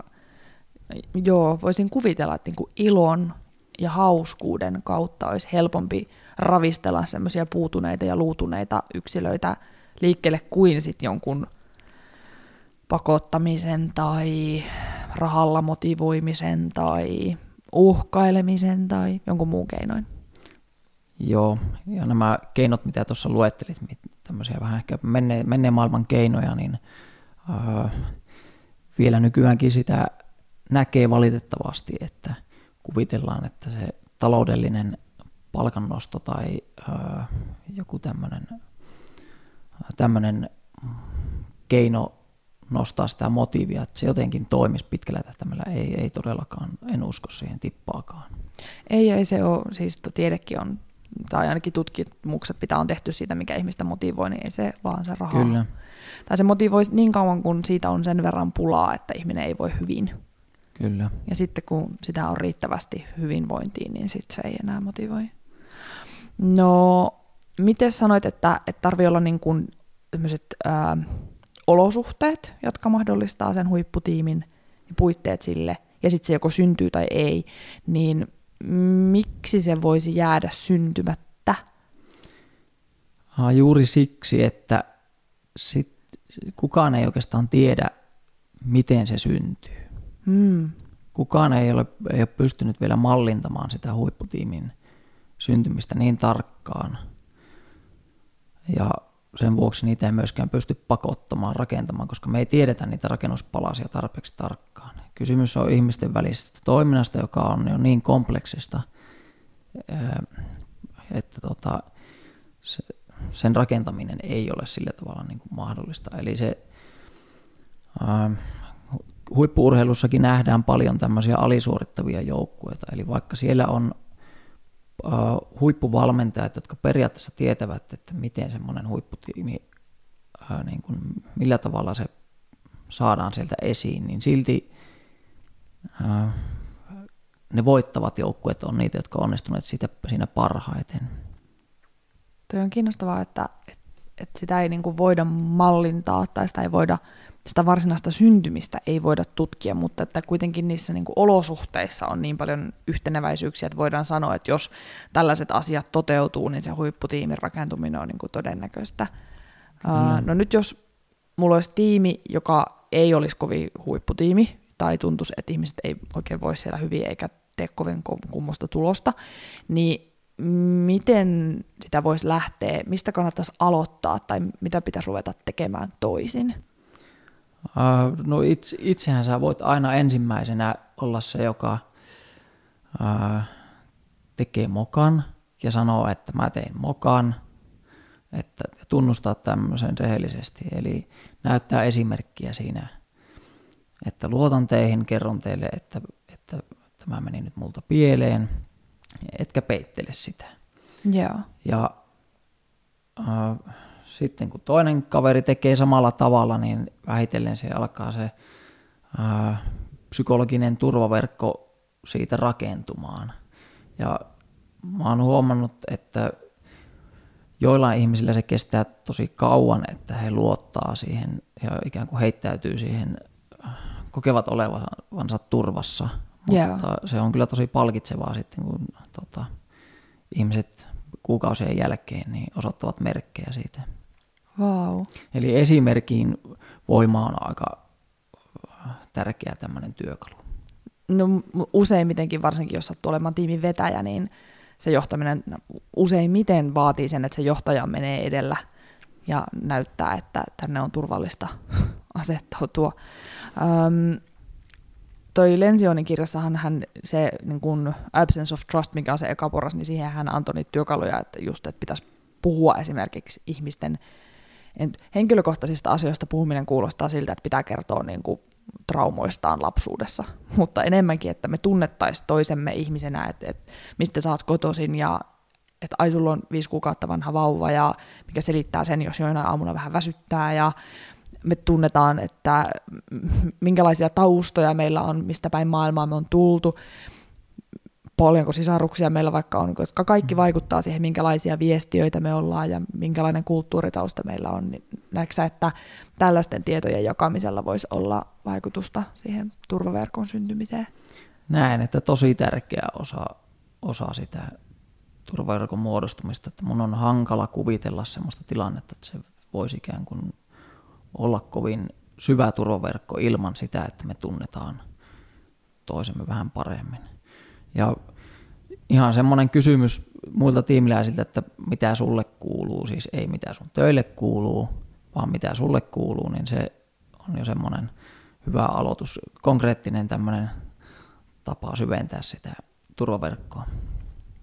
joo, voisin kuvitella, että niin kuin ilon ja hauskuuden kautta olisi helpompi ravistella semmoisia puutuneita ja luutuneita yksilöitä liikkeelle kuin sitten jonkun pakottamisen tai rahalla motivoimisen tai uhkailemisen tai jonkun muun keinoin. Joo, ja nämä keinot, mitä tuossa luettelit, tämmöisiä vähän ehkä menneen, menneen maailman keinoja, niin äh, vielä nykyäänkin sitä näkee valitettavasti, että kuvitellaan, että se taloudellinen palkannosto tai äh, joku tämmöinen tämmöinen keino nostaa sitä motiivia, että se jotenkin toimisi pitkällä tähtäimellä. Ei, ei todellakaan, en usko siihen tippaakaan. Ei, ei se ole, siis tiedekin on, tai ainakin tutkimukset pitää on tehty siitä, mikä ihmistä motivoi, niin ei se vaan se raha. Kyllä. Tai se motivoi niin kauan, kun siitä on sen verran pulaa, että ihminen ei voi hyvin. Kyllä. Ja sitten kun sitä on riittävästi hyvinvointiin, niin sitten se ei enää motivoi. No, miten sanoit, että, että tarvii olla niin kuin ää, olosuhteet, jotka mahdollistaa sen huipputiimin ja puitteet sille, ja sitten se joko syntyy tai ei, niin miksi se voisi jäädä syntymättä? Juuri siksi, että sit kukaan ei oikeastaan tiedä, miten se syntyy. Hmm. Kukaan ei ole, ei ole pystynyt vielä mallintamaan sitä huipputiimin syntymistä niin tarkkaan. Ja sen vuoksi niitä ei myöskään pysty pakottamaan rakentamaan, koska me ei tiedetä niitä rakennuspalasia tarpeeksi tarkkaan. Kysymys on ihmisten välisestä toiminnasta, joka on jo niin kompleksista, että tota, se, sen rakentaminen ei ole sillä tavalla niin kuin mahdollista. Eli se ää, huippuurheilussakin nähdään paljon tämmöisiä alisuorittavia joukkueita, eli vaikka siellä on huippuvalmentajat, jotka periaatteessa tietävät, että miten semmoinen huipputiimi, uh, niin kuin, millä tavalla se saadaan sieltä esiin, niin silti uh, ne voittavat joukkueet on niitä, jotka on onnistuneet siitä, siinä parhaiten. Tuo on kiinnostavaa, että, että sitä ei niin kuin voida mallintaa tai sitä ei voida sitä varsinaista syntymistä ei voida tutkia, mutta että kuitenkin niissä niin kuin olosuhteissa on niin paljon yhteneväisyyksiä, että voidaan sanoa, että jos tällaiset asiat toteutuu, niin se huipputiimin rakentuminen on niin kuin todennäköistä. Mm. no nyt jos mulla olisi tiimi, joka ei olisi kovin huipputiimi, tai tuntuisi, että ihmiset ei oikein voi siellä hyvin eikä tee kovin kummosta tulosta, niin miten sitä voisi lähteä, mistä kannattaisi aloittaa tai mitä pitäisi ruveta tekemään toisin? Uh, no itse, itsehän sä voit aina ensimmäisenä olla se, joka uh, tekee mokan ja sanoo, että mä tein mokan, että tunnustaa tämmöisen rehellisesti. Eli näyttää esimerkkiä siinä, että luotan teihin, kerron teille, että, että tämä meni nyt multa pieleen, etkä peittele sitä. Joo. Ja uh, sitten kun toinen kaveri tekee samalla tavalla, niin vähitellen se alkaa se ää, psykologinen turvaverkko siitä rakentumaan. Ja mä oon huomannut, että joillain ihmisillä se kestää tosi kauan, että he luottaa siihen ja ikään kuin heittäytyy siihen, kokevat olevansa turvassa. Yeah. Mutta se on kyllä tosi palkitsevaa sitten, kun tota, ihmiset kuukausien jälkeen niin osoittavat merkkejä siitä. Wow. Eli esimerkin voima on aika tärkeä tämmöinen työkalu. No useimmitenkin, varsinkin jos sattuu olemaan tiimin vetäjä, niin se johtaminen useimmiten vaatii sen, että se johtaja menee edellä ja näyttää, että tänne on turvallista asettautua. Öm, toi Lensionin kirjassahan hän se niin kun absence of trust, mikä on se eka porras, niin siihen hän antoi niitä työkaluja, että just, että pitäisi puhua esimerkiksi ihmisten en, henkilökohtaisista asioista puhuminen kuulostaa siltä, että pitää kertoa niin kuin traumoistaan lapsuudessa, mutta enemmänkin, että me tunnettaisiin toisemme ihmisenä, että, että mistä sä oot kotoisin ja että ai sulla on viisi kuukautta vanha vauva ja mikä selittää sen, jos joinain aamuna vähän väsyttää. Ja me tunnetaan, että minkälaisia taustoja meillä on, mistä päin maailmaa me on tultu, paljonko sisaruksia meillä vaikka on, koska kaikki vaikuttaa siihen, minkälaisia viestiöitä me ollaan ja minkälainen kulttuuritausta meillä on. Niin näetkö että tällaisten tietojen jakamisella voisi olla vaikutusta siihen turvaverkon syntymiseen? Näen, että tosi tärkeä osa, osa sitä turvaverkon muodostumista, että mun on hankala kuvitella sellaista tilannetta, että se voisi ikään kuin olla kovin syvä turvaverkko ilman sitä, että me tunnetaan toisemme vähän paremmin. Ja ihan semmoinen kysymys muilta tiimiläisiltä, että mitä sulle kuuluu, siis ei mitä sun töille kuuluu, vaan mitä sulle kuuluu, niin se on jo semmoinen hyvä aloitus, konkreettinen tämmöinen tapa syventää sitä turvaverkkoa.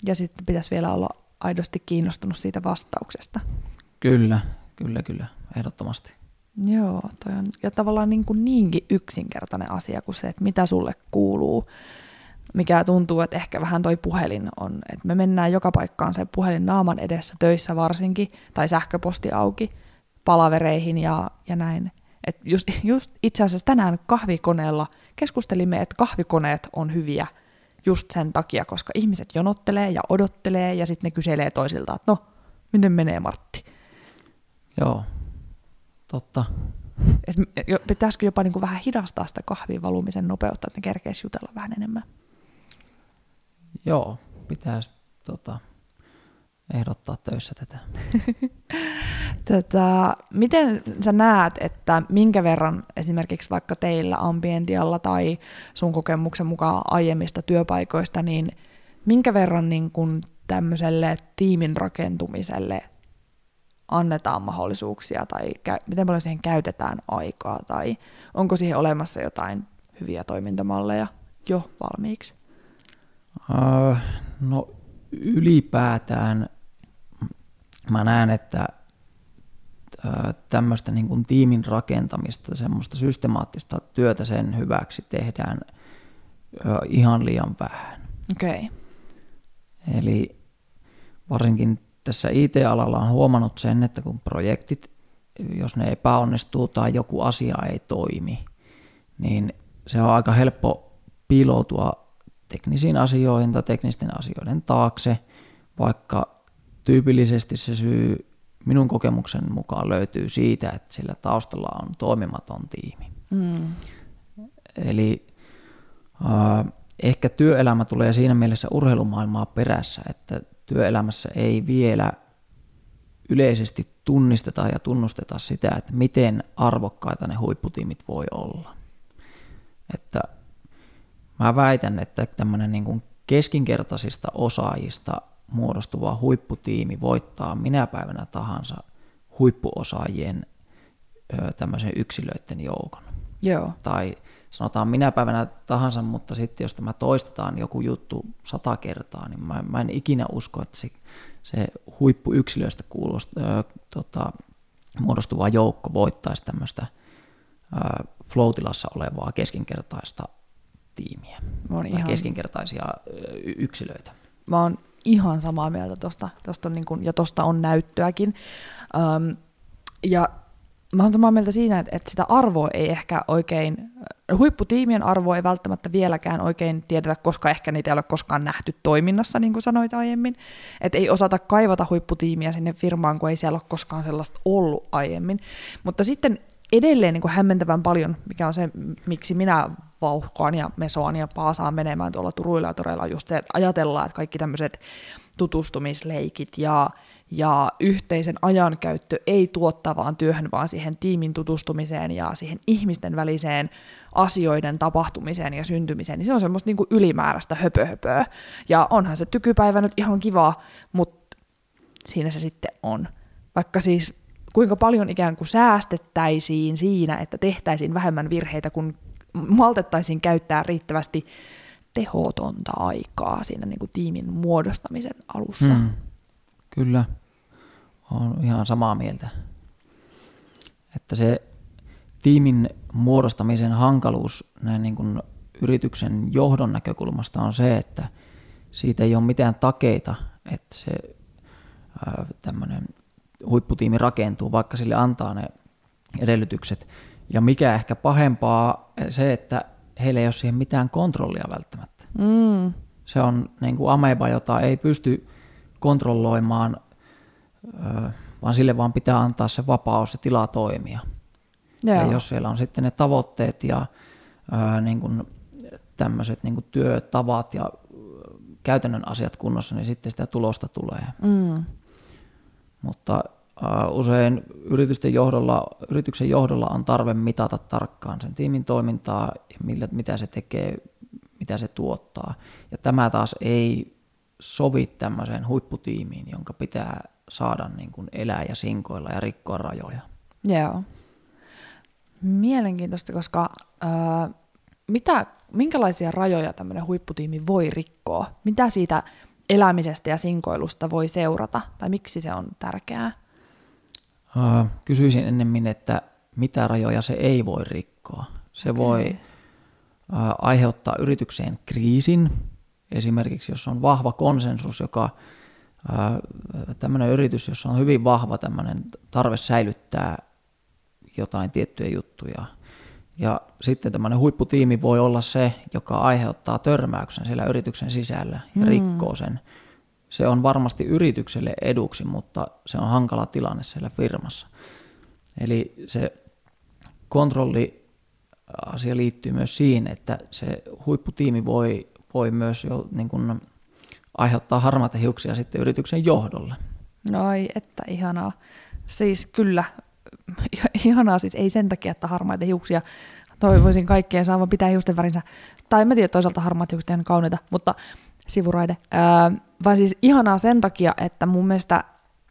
Ja sitten pitäisi vielä olla aidosti kiinnostunut siitä vastauksesta. Kyllä, kyllä, kyllä, ehdottomasti. Joo, toi on ja tavallaan niin kuin niinkin yksinkertainen asia kuin se, että mitä sulle kuuluu mikä tuntuu, että ehkä vähän toi puhelin on, että me mennään joka paikkaan sen puhelin naaman edessä töissä varsinkin, tai sähköposti auki, palavereihin ja, ja näin. Et just, just itse asiassa tänään kahvikoneella keskustelimme, että kahvikoneet on hyviä just sen takia, koska ihmiset jonottelee ja odottelee ja sitten ne kyselee toisilta, että no, miten menee Martti? Joo, totta. Et pitäisikö jopa niin kuin vähän hidastaa sitä kahvin valumisen nopeutta, että ne kerkeisi jutella vähän enemmän? Joo, pitäisi tota, ehdottaa töissä tätä. Tätä, miten sä näet, että minkä verran esimerkiksi vaikka teillä ambientialla tai sun kokemuksen mukaan aiemmista työpaikoista, niin minkä verran niin kun tämmöiselle tiimin rakentumiselle annetaan mahdollisuuksia tai kä- miten paljon siihen käytetään aikaa tai onko siihen olemassa jotain hyviä toimintamalleja jo valmiiksi? Uh, no ylipäätään mä näen, että tämmöistä niin kuin tiimin rakentamista, semmoista systemaattista työtä sen hyväksi tehdään ihan liian vähän. Okay. Eli varsinkin tässä IT-alalla on huomannut sen, että kun projektit, jos ne epäonnistuu tai joku asia ei toimi, niin se on aika helppo piiloutua teknisiin asioihin tai teknisten asioiden taakse, vaikka tyypillisesti se syy minun kokemuksen mukaan löytyy siitä, että sillä taustalla on toimimaton tiimi. Mm. Eli äh, ehkä työelämä tulee siinä mielessä urheilumaailmaa perässä, että työelämässä ei vielä yleisesti tunnisteta ja tunnusteta sitä, että miten arvokkaita ne huipputiimit voi olla. Mä väitän, että tämmöinen niin kuin keskinkertaisista osaajista muodostuva huipputiimi voittaa minä päivänä tahansa huippuosaajien tämmöisen yksilöiden joukon. Joo. Tai sanotaan minä päivänä tahansa, mutta sitten jos tämä toistetaan joku juttu sata kertaa, niin mä, mä en ikinä usko, että se, se huippuyksilöistä kuulost, ö, tota, muodostuva joukko voittaisi tämmöistä ö, floatilassa olevaa keskinkertaista tiimiä on ihan... keskinkertaisia yksilöitä. Mä oon ihan samaa mieltä tuosta, tosta niin kun, ja tuosta on näyttöäkin. Öm, ja mä oon samaa mieltä siinä, että, että sitä arvoa ei ehkä oikein, huipputiimien arvoa ei välttämättä vieläkään oikein tiedetä, koska ehkä niitä ei ole koskaan nähty toiminnassa, niin kuin sanoit aiemmin. Että ei osata kaivata huipputiimiä sinne firmaan, kun ei siellä ole koskaan sellaista ollut aiemmin. Mutta sitten edelleen niin kuin hämmentävän paljon, mikä on se, miksi minä vauhkoan ja mesoan ja paasaan menemään tuolla Turuilla ja toreilla, just se, että ajatellaan, että kaikki tämmöiset tutustumisleikit ja, ja yhteisen ajankäyttö ei tuottavaan työhön, vaan siihen tiimin tutustumiseen ja siihen ihmisten väliseen asioiden tapahtumiseen ja syntymiseen, niin se on semmoista niin kuin ylimääräistä höpöhöpöä. Ja onhan se tykypäivä nyt ihan kiva, mutta siinä se sitten on. Vaikka siis kuinka paljon ikään kuin säästettäisiin siinä, että tehtäisiin vähemmän virheitä, kun maltettaisiin käyttää riittävästi tehotonta aikaa siinä niin kuin tiimin muodostamisen alussa. Hmm. Kyllä, olen ihan samaa mieltä. Että se tiimin muodostamisen hankaluus näin niin kuin yrityksen johdon näkökulmasta on se, että siitä ei ole mitään takeita, että se tämmöinen huipputiimi rakentuu, vaikka sille antaa ne edellytykset. Ja mikä ehkä pahempaa, se, että heillä ei ole siihen mitään kontrollia välttämättä. Mm. Se on niin kuin ameba, jota ei pysty kontrolloimaan, vaan sille vaan pitää antaa se vapaus ja tila toimia. Joo. Ja jos siellä on sitten ne tavoitteet ja niin kuin tämmöiset niin kuin työtavat ja käytännön asiat kunnossa, niin sitten sitä tulosta tulee. Mm. Mutta usein yritysten johdolla, yrityksen johdolla on tarve mitata tarkkaan sen tiimin toimintaa, millä, mitä se tekee, mitä se tuottaa. Ja tämä taas ei sovi tämmöiseen huipputiimiin, jonka pitää saada niin kuin elää ja sinkoilla ja rikkoa rajoja. Joo. Mielenkiintoista, koska äh, mitä, minkälaisia rajoja tämmöinen huipputiimi voi rikkoa? Mitä siitä elämisestä ja sinkoilusta voi seurata, tai miksi se on tärkeää? Kysyisin ennemmin, että mitä rajoja se ei voi rikkoa. Se okay. voi aiheuttaa yritykseen kriisin, esimerkiksi jos on vahva konsensus, joka tämmöinen yritys, jossa on hyvin vahva tämmöinen tarve säilyttää jotain tiettyjä juttuja. Ja sitten tämmöinen huipputiimi voi olla se, joka aiheuttaa törmäyksen siellä yrityksen sisällä ja mm. rikkoo sen se on varmasti yritykselle eduksi, mutta se on hankala tilanne siellä firmassa. Eli se kontrolli asia liittyy myös siihen, että se huipputiimi voi, voi myös jo niin kuin aiheuttaa harmaita hiuksia sitten yrityksen johdolle. No ei, että ihanaa. Siis kyllä, ihanaa siis ei sen takia, että harmaita hiuksia toivoisin kaikkeen saavan pitää hiusten värinsä. Tai mä tiedän, toisaalta harmaat hiukset on kauniita, mutta sivuraide. Öö, vaan siis ihanaa sen takia, että mun mielestä,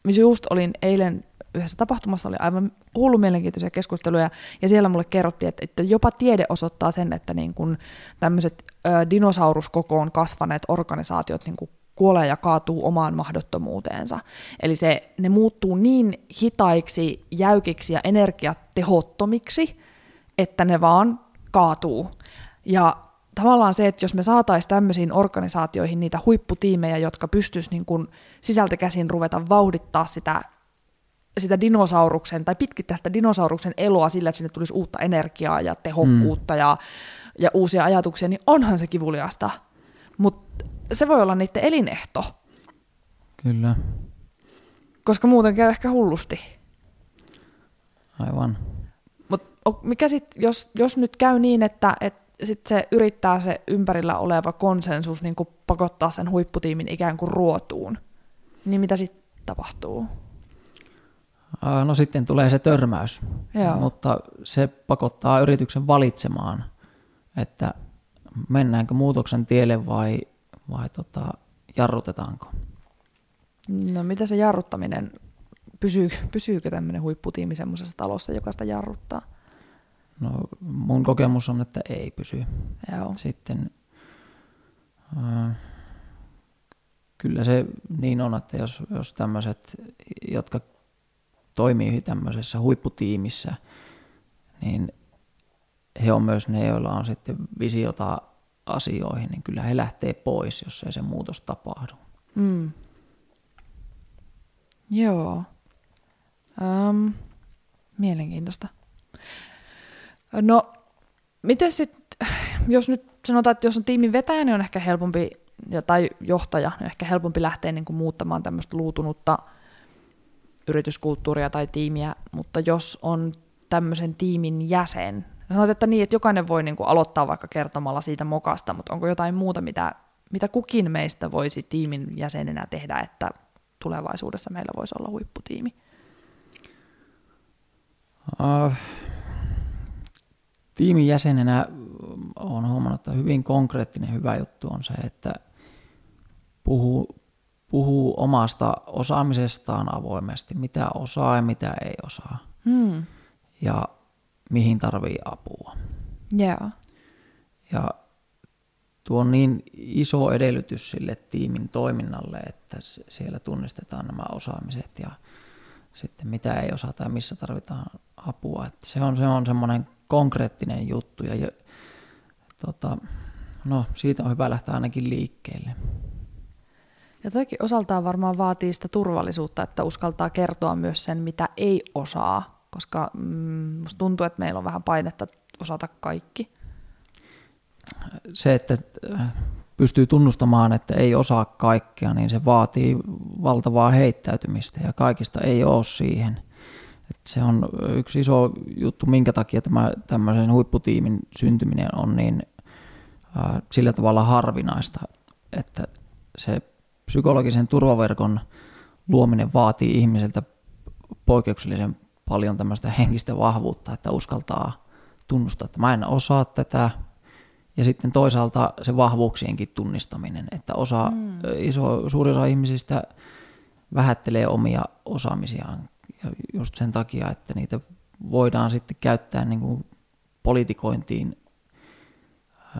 missä just olin eilen yhdessä tapahtumassa, oli aivan hullu mielenkiintoisia keskusteluja, ja siellä mulle kerrottiin, että, että jopa tiede osoittaa sen, että niin kun tämmöiset ö, dinosauruskokoon kasvaneet organisaatiot niin kun kuolee ja kaatuu omaan mahdottomuuteensa. Eli se, ne muuttuu niin hitaiksi, jäykiksi ja energiatehottomiksi, että ne vaan kaatuu. Ja tavallaan se, että jos me saataisiin tämmöisiin organisaatioihin niitä huipputiimejä, jotka pystyisivät niin kuin sisältä käsin ruveta vauhdittaa sitä, sitä dinosauruksen tai pitkittää sitä dinosauruksen eloa sillä, että sinne tulisi uutta energiaa ja tehokkuutta mm. ja, ja uusia ajatuksia, niin onhan se kivuliasta. Mutta se voi olla niiden elinehto. Kyllä. Koska muuten käy ehkä hullusti. Aivan. Mutta mikä sitten, jos, jos nyt käy niin, että, että sitten se yrittää se ympärillä oleva konsensus niin kuin pakottaa sen huipputiimin ikään kuin ruotuun. Niin mitä sitten tapahtuu? No sitten tulee se törmäys, Joo. mutta se pakottaa yrityksen valitsemaan, että mennäänkö muutoksen tielle vai, vai tota, jarrutetaanko. No mitä se jarruttaminen, pysyy, pysyykö tämmöinen huipputiimi semmoisessa talossa, joka sitä jarruttaa? No, mun kokemus on, että ei pysy. Joo. Sitten äh, kyllä se niin on, että jos, jos tämmöiset, jotka toimii tämmöisessä huipputiimissä, niin he on myös ne, joilla on sitten visiota asioihin, niin kyllä he lähtee pois, jos ei se muutos tapahdu. Mm. Joo. Um, mielenkiintoista. No, miten sitten, jos nyt sanotaan, että jos on tiimin vetäjä, niin on ehkä helpompi, tai johtaja, niin on ehkä helpompi lähteä niin kuin muuttamaan tämmöistä luutunutta yrityskulttuuria tai tiimiä, mutta jos on tämmöisen tiimin jäsen, sanoit, että niin, että jokainen voi niin kuin aloittaa vaikka kertomalla siitä mokasta, mutta onko jotain muuta, mitä, mitä kukin meistä voisi tiimin jäsenenä tehdä, että tulevaisuudessa meillä voisi olla huipputiimi? Uh, tiimin jäsenenä olen huomannut, että hyvin konkreettinen hyvä juttu on se, että puhuu, puhuu omasta osaamisestaan avoimesti, mitä osaa ja mitä ei osaa. Hmm. Ja mihin tarvii apua. Yeah. Ja tuo on niin iso edellytys sille tiimin toiminnalle, että siellä tunnistetaan nämä osaamiset ja sitten mitä ei osata ja missä tarvitaan apua. Että se on, se on semmoinen konkreettinen juttu ja, ja tota, no, siitä on hyvä lähteä ainakin liikkeelle. Ja toki osaltaan varmaan vaatii sitä turvallisuutta, että uskaltaa kertoa myös sen, mitä ei osaa, koska mm, musta tuntuu, että meillä on vähän painetta osata kaikki. Se, että äh, pystyy tunnustamaan, että ei osaa kaikkea, niin se vaatii valtavaa heittäytymistä ja kaikista ei ole siihen. Et se on yksi iso juttu, minkä takia tämä tämmöisen huipputiimin syntyminen on niin äh, sillä tavalla harvinaista, että se psykologisen turvaverkon luominen vaatii ihmiseltä poikkeuksellisen paljon tämmöistä henkistä vahvuutta, että uskaltaa tunnustaa, että mä en osaa tätä, ja sitten toisaalta se vahvuuksienkin tunnistaminen, että osa, mm. iso, suuri osa ihmisistä vähättelee omia osaamisiaan just sen takia, että niitä voidaan sitten käyttää niin kuin politikointiin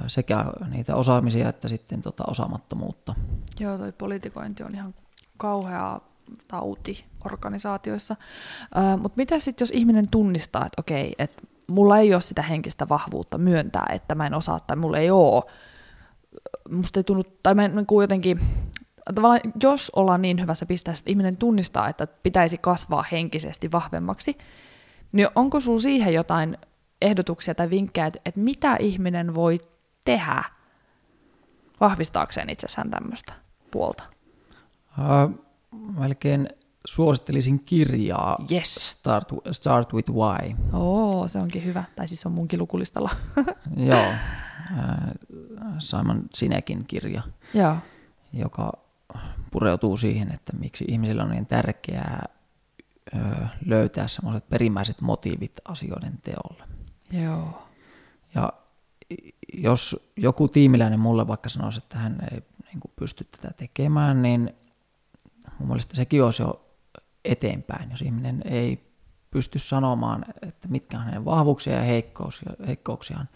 sekä niitä osaamisia että sitten tota osaamattomuutta. Joo, toi politikointi on ihan kauhea tauti organisaatioissa. Mutta mitä sitten, jos ihminen tunnistaa, että okei, että mulla ei ole sitä henkistä vahvuutta myöntää, että mä en osaa tai mulla ei ole. Musta ei tunnu, tai mä en niin kuin jotenkin, tavallaan jos ollaan niin hyvässä pisteessä, että ihminen tunnistaa, että pitäisi kasvaa henkisesti vahvemmaksi, niin onko sulla siihen jotain ehdotuksia tai vinkkejä, että, että mitä ihminen voi tehdä vahvistaakseen itsessään tämmöistä puolta? Uh, melkein suosittelisin kirjaa yes. Start, Start with Why. Oo, se onkin hyvä. Tai siis on munkin lukulistalla. Joo, Simon Sinekin kirja, Joo. joka pureutuu siihen, että miksi ihmisillä on niin tärkeää löytää semmoiset perimmäiset motiivit asioiden teolle. Joo. Ja jos joku tiimiläinen mulle vaikka sanoisi, että hän ei niin pysty tätä tekemään, niin mun mielestä sekin olisi jo eteenpäin, jos ihminen ei pysty sanomaan, että mitkä on hänen vahvuuksia ja heikkouksiaan.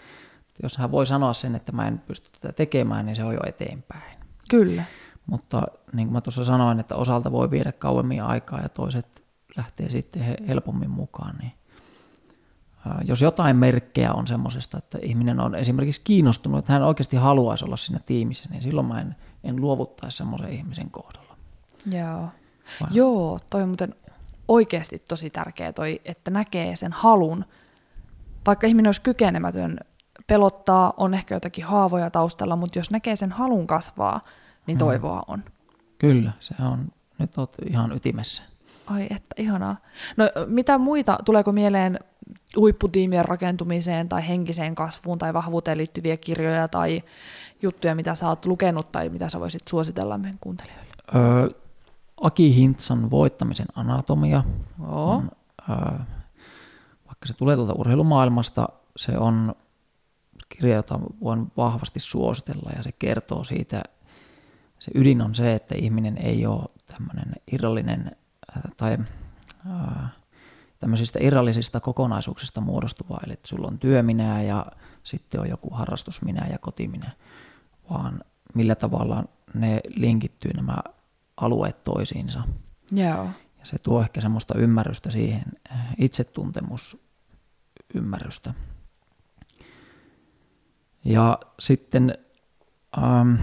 Jos hän voi sanoa sen, että mä en pysty tätä tekemään, niin se on jo eteenpäin. Kyllä. Mutta niin kuin mä tuossa sanoin, että osalta voi viedä kauemmin aikaa ja toiset lähtee sitten helpommin mukaan, niin jos jotain merkkejä on semmoisesta, että ihminen on esimerkiksi kiinnostunut, että hän oikeasti haluaisi olla siinä tiimissä, niin silloin mä en, en luovuttaisi semmoisen ihmisen kohdalla. Joo. Vai? Joo, toi on muuten oikeasti tosi tärkeä toi, että näkee sen halun. Vaikka ihminen olisi kykenemätön, pelottaa, on ehkä jotakin haavoja taustalla, mutta jos näkee sen halun kasvaa, niin mm. toivoa mm. on. Kyllä, se on. Nyt olet ihan ytimessä. Ai että, ihanaa. No mitä muita, tuleeko mieleen huipputiimien rakentumiseen tai henkiseen kasvuun tai vahvuuteen liittyviä kirjoja tai juttuja, mitä sä oot lukenut tai mitä sä voisit suositella meidän kuuntelijoille? Öö, Aki Hintsan voittamisen anatomia on, öö, vaikka se tulee tuolta urheilumaailmasta, se on kirja, jota voin vahvasti suositella ja se kertoo siitä, se ydin on se, että ihminen ei ole tämmöinen irrallinen tai äh, tämmöisistä irrallisista kokonaisuuksista muodostuva, eli että sulla on työminä ja sitten on joku harrastusminä ja kotiminä, vaan millä tavalla ne linkittyy nämä alueet toisiinsa. Joo. Ja se tuo ehkä semmoista ymmärrystä siihen, itsetuntemusymmärrystä. Ja sitten ähm,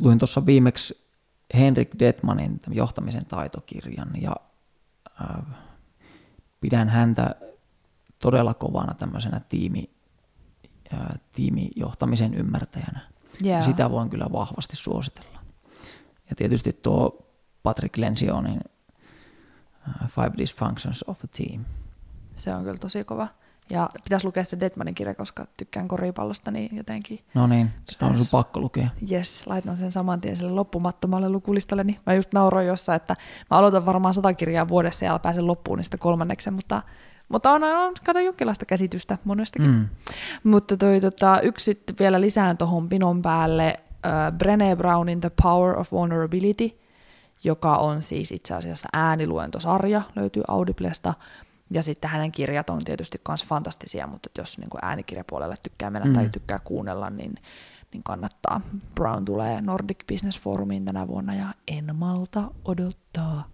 luin tuossa viimeksi Henrik Detmanin johtamisen taitokirjan ja äh, pidän häntä todella kovana tämmöisenä tiimi, äh, tiimijohtamisen ymmärtäjänä. Yeah. Ja sitä voin kyllä vahvasti suositella. Ja tietysti tuo Patrick Lencioni, uh, Five Dysfunctions of a Team. Se on kyllä tosi kova. Ja pitäisi lukea se Detmanin kirja, koska tykkään koripallosta, niin jotenkin... No niin, se on sun pakko lukea. Yes, laitan sen saman tien sille loppumattomalle lukulistalle. Niin mä just nauroin jossain, että mä aloitan varmaan sata kirjaa vuodessa ja pääsen loppuun niistä kolmanneksen, mutta, mutta on, on kato jonkinlaista käsitystä monestakin. Mm. Mutta toi, tota, yksi sitten vielä lisään tuohon pinon päälle, uh, Brené Brownin The Power of Vulnerability, joka on siis itse asiassa ääniluentosarja, löytyy Audiblesta, ja sitten hänen kirjat on tietysti myös fantastisia, mutta jos niin kuin äänikirjapuolelle tykkää mennä mm. tai tykkää kuunnella, niin, niin kannattaa. Brown tulee Nordic Business Forumiin tänä vuonna ja en malta odottaa.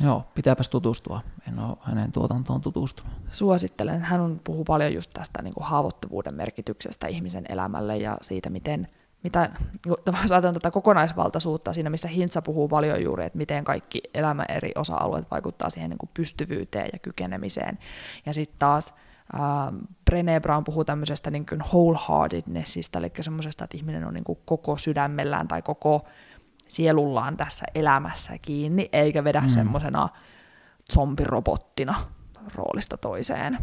Joo, pitääpäs tutustua. En ole hänen tuotantoon tutustunut. Suosittelen. Hän on, puhuu paljon just tästä niin kuin haavoittuvuuden merkityksestä ihmisen elämälle ja siitä, miten mitä, ajatellaan tätä kokonaisvaltaisuutta siinä, missä Hintsa puhuu paljon juuri, että miten kaikki elämän eri osa-alueet vaikuttaa siihen niin kuin pystyvyyteen ja kykenemiseen. Ja sitten taas äh, Brené Brown puhuu tämmöisestä niin kuin wholeheartednessista, eli semmoisesta, että ihminen on niin kuin koko sydämellään tai koko sielullaan tässä elämässä kiinni, eikä vedä mm. semmoisena zombirobottina roolista toiseen.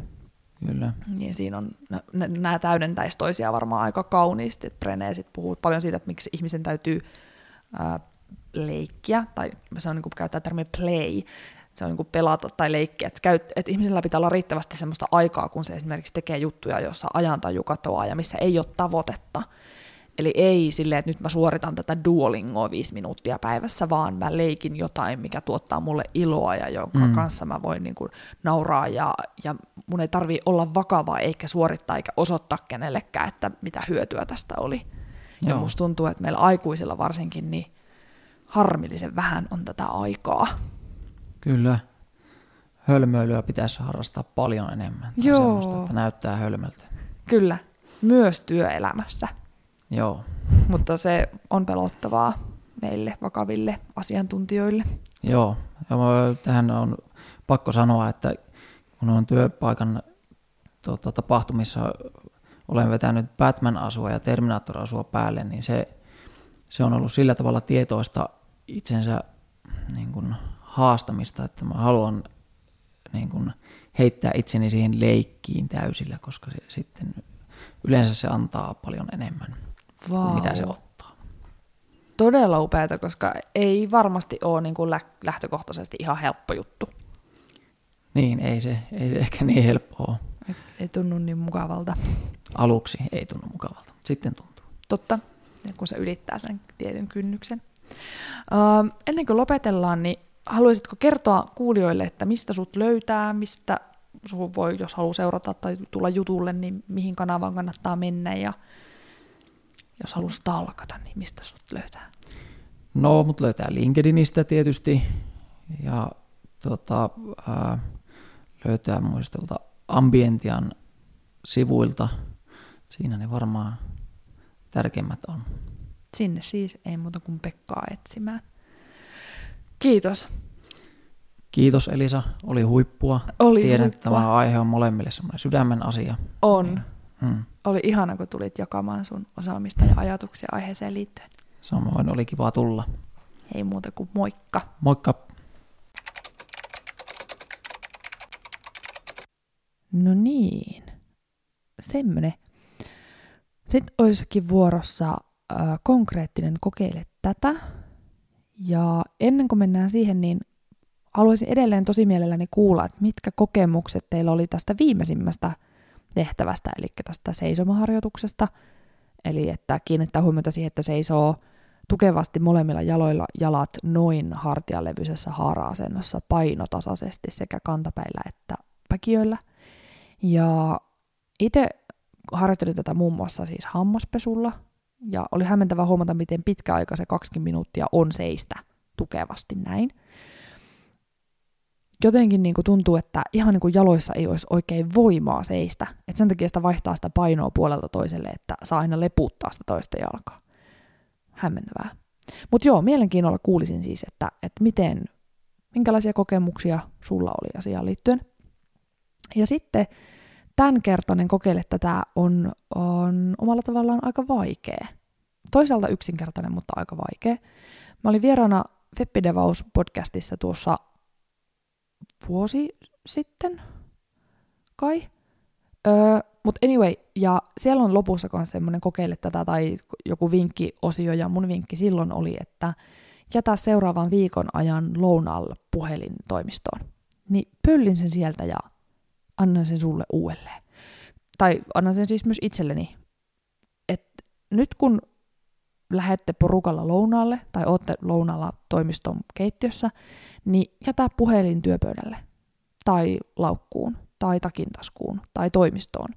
Kyllä. Niin siinä on, nämä täydentäisi toisiaan varmaan aika kauniisti, Brené sit puhuu paljon siitä, että miksi ihmisen täytyy ää, leikkiä, tai se on niin käyttää termiä play, se on niin pelata tai leikkiä, että, käy, että ihmisellä pitää olla riittävästi sellaista aikaa, kun se esimerkiksi tekee juttuja, jossa ajantaju katoaa ja missä ei ole tavoitetta. Eli ei silleen, että nyt mä suoritan tätä duolingoa viisi minuuttia päivässä, vaan mä leikin jotain, mikä tuottaa mulle iloa ja jonka mm. kanssa mä voin niin kuin nauraa ja, ja mun ei tarvi olla vakava eikä suorittaa eikä osoittaa kenellekään, että mitä hyötyä tästä oli. Joo. Ja musta tuntuu, että meillä aikuisilla varsinkin niin harmillisen vähän on tätä aikaa. Kyllä. Hölmöilyä pitäisi harrastaa paljon enemmän. Joo. Semmoista, että näyttää hölmöltä. Kyllä. Myös työelämässä. Joo. Mutta se on pelottavaa meille vakaville asiantuntijoille. Joo, ja tähän on pakko sanoa, että kun on työpaikan tuota, tapahtumissa olen vetänyt Batman-asua ja Terminator-asua päälle, niin se, se on ollut sillä tavalla tietoista itsensä niin kuin, haastamista, että mä haluan niin kuin, heittää itseni siihen leikkiin täysillä, koska se, sitten yleensä se antaa paljon enemmän wow. mitä se ottaa. Todella upeata, koska ei varmasti ole niin kuin lähtökohtaisesti ihan helppo juttu. Niin, ei se, ei se ehkä niin helppoa Ei, ei tunnu niin mukavalta. Aluksi ei tunnu mukavalta, sitten tuntuu. Totta, kun se ylittää sen tietyn kynnyksen. Uh, ennen kuin lopetellaan, niin haluaisitko kertoa kuulijoille, että mistä sut löytää, mistä sun voi, jos haluaa seurata tai tulla jutulle, niin mihin kanavaan kannattaa mennä ja jos haluaa stalkata, niin mistä sut löytää? No, mut löytää LinkedInistä tietysti ja tota, ää, löytää muistelta Ambientian sivuilta. Siinä ne varmaan tärkeimmät on. Sinne siis ei muuta kuin Pekkaa etsimään. Kiitos. Kiitos Elisa, oli huippua. Oli Tiedän, huippua. että tämä aihe on molemmille semmoinen sydämen asia. On. Niin, hmm. Oli ihana, kun tulit jakamaan sun osaamista ja ajatuksia aiheeseen liittyen. Samoin oli kiva tulla. Ei muuta kuin moikka. Moikka. No niin, semmoinen. Sitten olisikin vuorossa äh, konkreettinen kokeile tätä. Ja ennen kuin mennään siihen, niin haluaisin edelleen tosi mielelläni kuulla, että mitkä kokemukset teillä oli tästä viimeisimmästä tehtävästä, eli tästä seisomaharjoituksesta. Eli että kiinnittää huomiota siihen, että seisoo tukevasti molemmilla jaloilla jalat noin hartialevyisessä haara-asennossa painotasaisesti sekä kantapäillä että päkiöillä. Ja itse harjoittelin tätä muun muassa siis hammaspesulla, ja oli hämmentävää huomata, miten pitkä aika se 20 minuuttia on seistä tukevasti näin jotenkin niin kuin tuntuu, että ihan niin kuin jaloissa ei olisi oikein voimaa seistä. Et sen takia sitä vaihtaa sitä painoa puolelta toiselle, että saa aina leputtaa sitä toista jalkaa. Hämmentävää. Mutta joo, mielenkiinnolla kuulisin siis, että, että miten, minkälaisia kokemuksia sulla oli asiaan liittyen. Ja sitten tämänkertainen kokeile tätä on, on omalla tavallaan aika vaikea. Toisaalta yksinkertainen, mutta aika vaikea. Mä olin vieraana Feppidevaus podcastissa tuossa vuosi sitten, kai. Öö, Mutta anyway, ja siellä on lopussa myös semmoinen kokeile tätä tai joku vinkkiosio, ja mun vinkki silloin oli, että jätä seuraavan viikon ajan lounaalle puhelin toimistoon. Niin pöllin sen sieltä ja annan sen sulle uudelleen. Tai annan sen siis myös itselleni. että nyt kun lähette porukalla lounaalle tai olette lounalla toimiston keittiössä, niin jätä puhelin työpöydälle tai laukkuun tai takintaskuun tai toimistoon.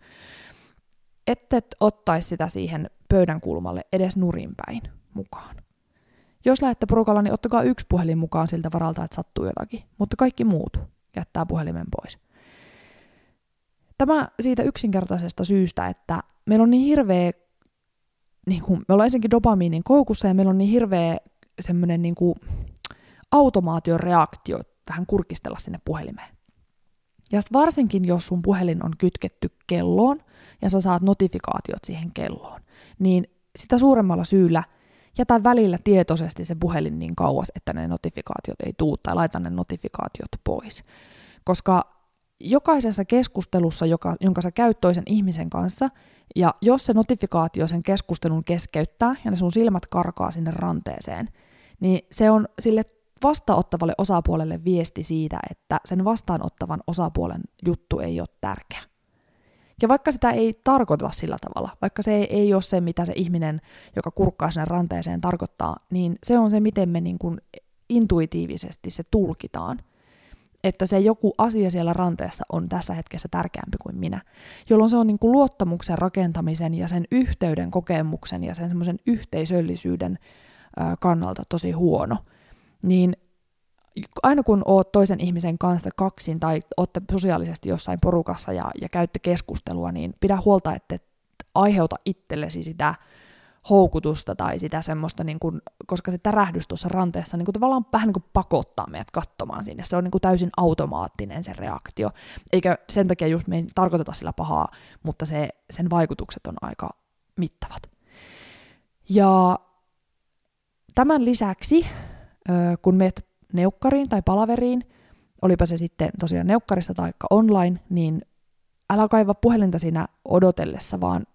Ette ottaisi sitä siihen pöydän kulmalle edes nurinpäin mukaan. Jos lähdette porukalla, niin ottakaa yksi puhelin mukaan siltä varalta, että sattuu jotakin, mutta kaikki muut jättää puhelimen pois. Tämä siitä yksinkertaisesta syystä, että meillä on niin hirveä niin kuin, me ollaan ensinnäkin dopamiinin koukussa ja meillä on niin hirveä semmoinen niin kuin, automaatioreaktio vähän kurkistella sinne puhelimeen. Ja varsinkin, jos sun puhelin on kytketty kelloon ja sä saat notifikaatiot siihen kelloon, niin sitä suuremmalla syyllä jätä välillä tietoisesti se puhelin niin kauas, että ne notifikaatiot ei tuu tai laita ne notifikaatiot pois. Koska jokaisessa keskustelussa, joka, jonka sä käyt toisen ihmisen kanssa, ja jos se notifikaatio sen keskustelun keskeyttää ja ne sun silmät karkaa sinne ranteeseen, niin se on sille vastaanottavalle osapuolelle viesti siitä, että sen vastaanottavan osapuolen juttu ei ole tärkeä. Ja vaikka sitä ei tarkoita sillä tavalla, vaikka se ei, ole se, mitä se ihminen, joka kurkkaa sinne ranteeseen, tarkoittaa, niin se on se, miten me niin kuin intuitiivisesti se tulkitaan. Että se joku asia siellä ranteessa on tässä hetkessä tärkeämpi kuin minä. Jolloin se on niin kuin luottamuksen rakentamisen ja sen yhteyden kokemuksen ja sen semmoisen yhteisöllisyyden kannalta tosi huono niin aina kun oot toisen ihmisen kanssa kaksin tai olette sosiaalisesti jossain porukassa ja, ja käytte keskustelua, niin pidä huolta, että et aiheuta itsellesi sitä houkutusta tai sitä semmoista, niin kun, koska se tärähdys tuossa ranteessa niin kun tavallaan vähän niin kuin pakottaa meidät katsomaan sinne. Se on niin kuin täysin automaattinen se reaktio. Eikä sen takia just me ei tarkoiteta sillä pahaa, mutta se, sen vaikutukset on aika mittavat. Ja tämän lisäksi kun meet neukkariin tai palaveriin, olipa se sitten tosiaan neukkarissa tai online, niin älä kaiva puhelinta siinä odotellessa, vaan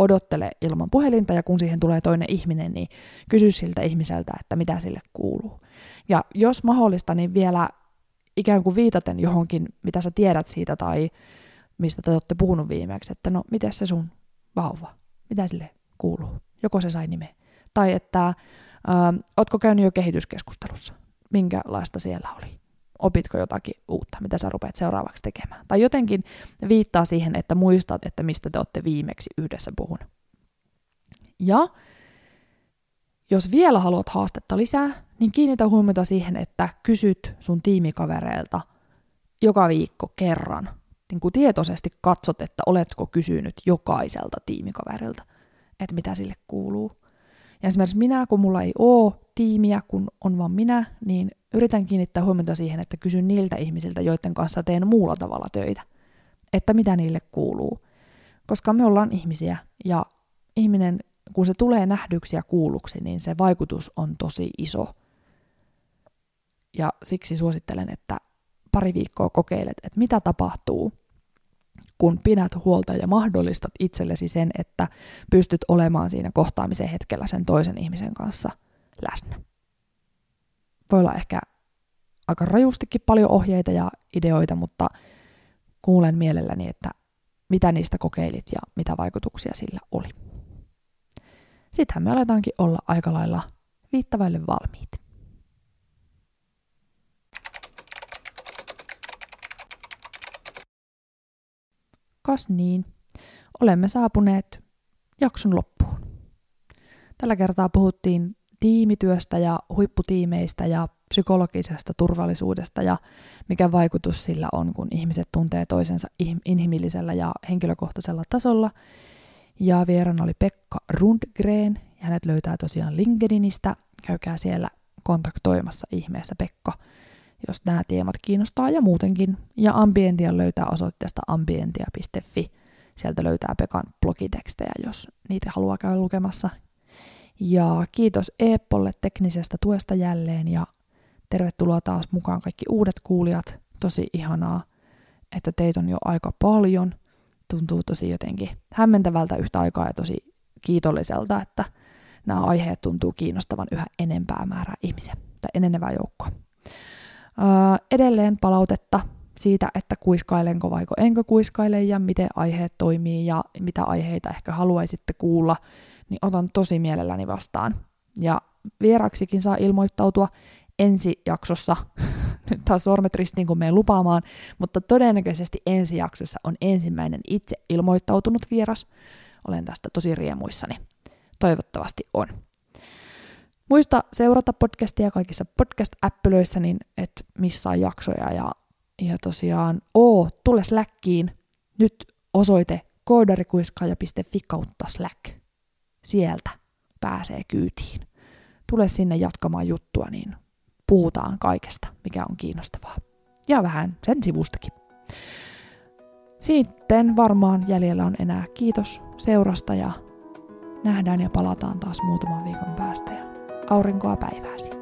odottele ilman puhelinta ja kun siihen tulee toinen ihminen, niin kysy siltä ihmiseltä, että mitä sille kuuluu. Ja jos mahdollista, niin vielä ikään kuin viitaten johonkin, mitä sä tiedät siitä tai mistä te olette puhunut viimeksi, että no, miten se sun vauva, mitä sille kuuluu, joko se sai nimen. Tai että Ähm, ootko käynyt jo kehityskeskustelussa? Minkälaista siellä oli? Opitko jotakin uutta, mitä sä rupeat seuraavaksi tekemään? Tai jotenkin viittaa siihen, että muistat, että mistä te olette viimeksi yhdessä puhunut. Ja jos vielä haluat haastetta lisää, niin kiinnitä huomiota siihen, että kysyt sun tiimikavereilta joka viikko kerran. Niin kuin tietoisesti katsot, että oletko kysynyt jokaiselta tiimikaverilta, että mitä sille kuuluu. Ja esimerkiksi minä, kun mulla ei ole tiimiä, kun on vain minä, niin yritän kiinnittää huomiota siihen, että kysyn niiltä ihmisiltä, joiden kanssa teen muulla tavalla töitä, että mitä niille kuuluu. Koska me ollaan ihmisiä ja ihminen, kun se tulee nähdyksi ja kuulluksi, niin se vaikutus on tosi iso. Ja siksi suosittelen, että pari viikkoa kokeilet, että mitä tapahtuu, kun pidät huolta ja mahdollistat itsellesi sen, että pystyt olemaan siinä kohtaamisen hetkellä sen toisen ihmisen kanssa läsnä. Voi olla ehkä aika rajustikin paljon ohjeita ja ideoita, mutta kuulen mielelläni, että mitä niistä kokeilit ja mitä vaikutuksia sillä oli. Sittenhän me aletaankin olla aika lailla viittavaille valmiit. Kas niin, olemme saapuneet jakson loppuun. Tällä kertaa puhuttiin tiimityöstä ja huipputiimeistä ja psykologisesta turvallisuudesta ja mikä vaikutus sillä on, kun ihmiset tuntee toisensa inhimillisellä ja henkilökohtaisella tasolla. Ja vieraan oli Pekka Rundgren, ja hänet löytää tosiaan LinkedInistä. Käykää siellä kontaktoimassa ihmeessä Pekka jos nämä teemat kiinnostaa ja muutenkin. Ja Ambientia löytää osoitteesta ambientia.fi. Sieltä löytää Pekan blogitekstejä, jos niitä haluaa käydä lukemassa. Ja kiitos Eeppolle teknisestä tuesta jälleen ja tervetuloa taas mukaan kaikki uudet kuulijat. Tosi ihanaa, että teitä on jo aika paljon. Tuntuu tosi jotenkin hämmentävältä yhtä aikaa ja tosi kiitolliselta, että nämä aiheet tuntuu kiinnostavan yhä enempää määrää ihmisiä tai enenevää joukkoa edelleen palautetta siitä, että kuiskailenko vaiko enkö kuiskaile ja miten aiheet toimii ja mitä aiheita ehkä haluaisitte kuulla, niin otan tosi mielelläni vastaan. Ja vieraksikin saa ilmoittautua ensi jaksossa, nyt taas sormet ristiin kun menen lupaamaan, mutta todennäköisesti ensi jaksossa on ensimmäinen itse ilmoittautunut vieras. Olen tästä tosi riemuissani. Toivottavasti on. Muista seurata podcastia kaikissa podcast-äppylöissä, niin et missaa jaksoja. Ja, ja tosiaan, oo, tule Slackiin. Nyt osoite koodarikuiskaaja.fi kautta Slack. Sieltä pääsee kyytiin. Tule sinne jatkamaan juttua, niin puhutaan kaikesta, mikä on kiinnostavaa. Ja vähän sen sivustakin. Sitten varmaan jäljellä on enää kiitos seurasta ja nähdään ja palataan taas muutaman viikon päästä ja aurinkoa päivääsi.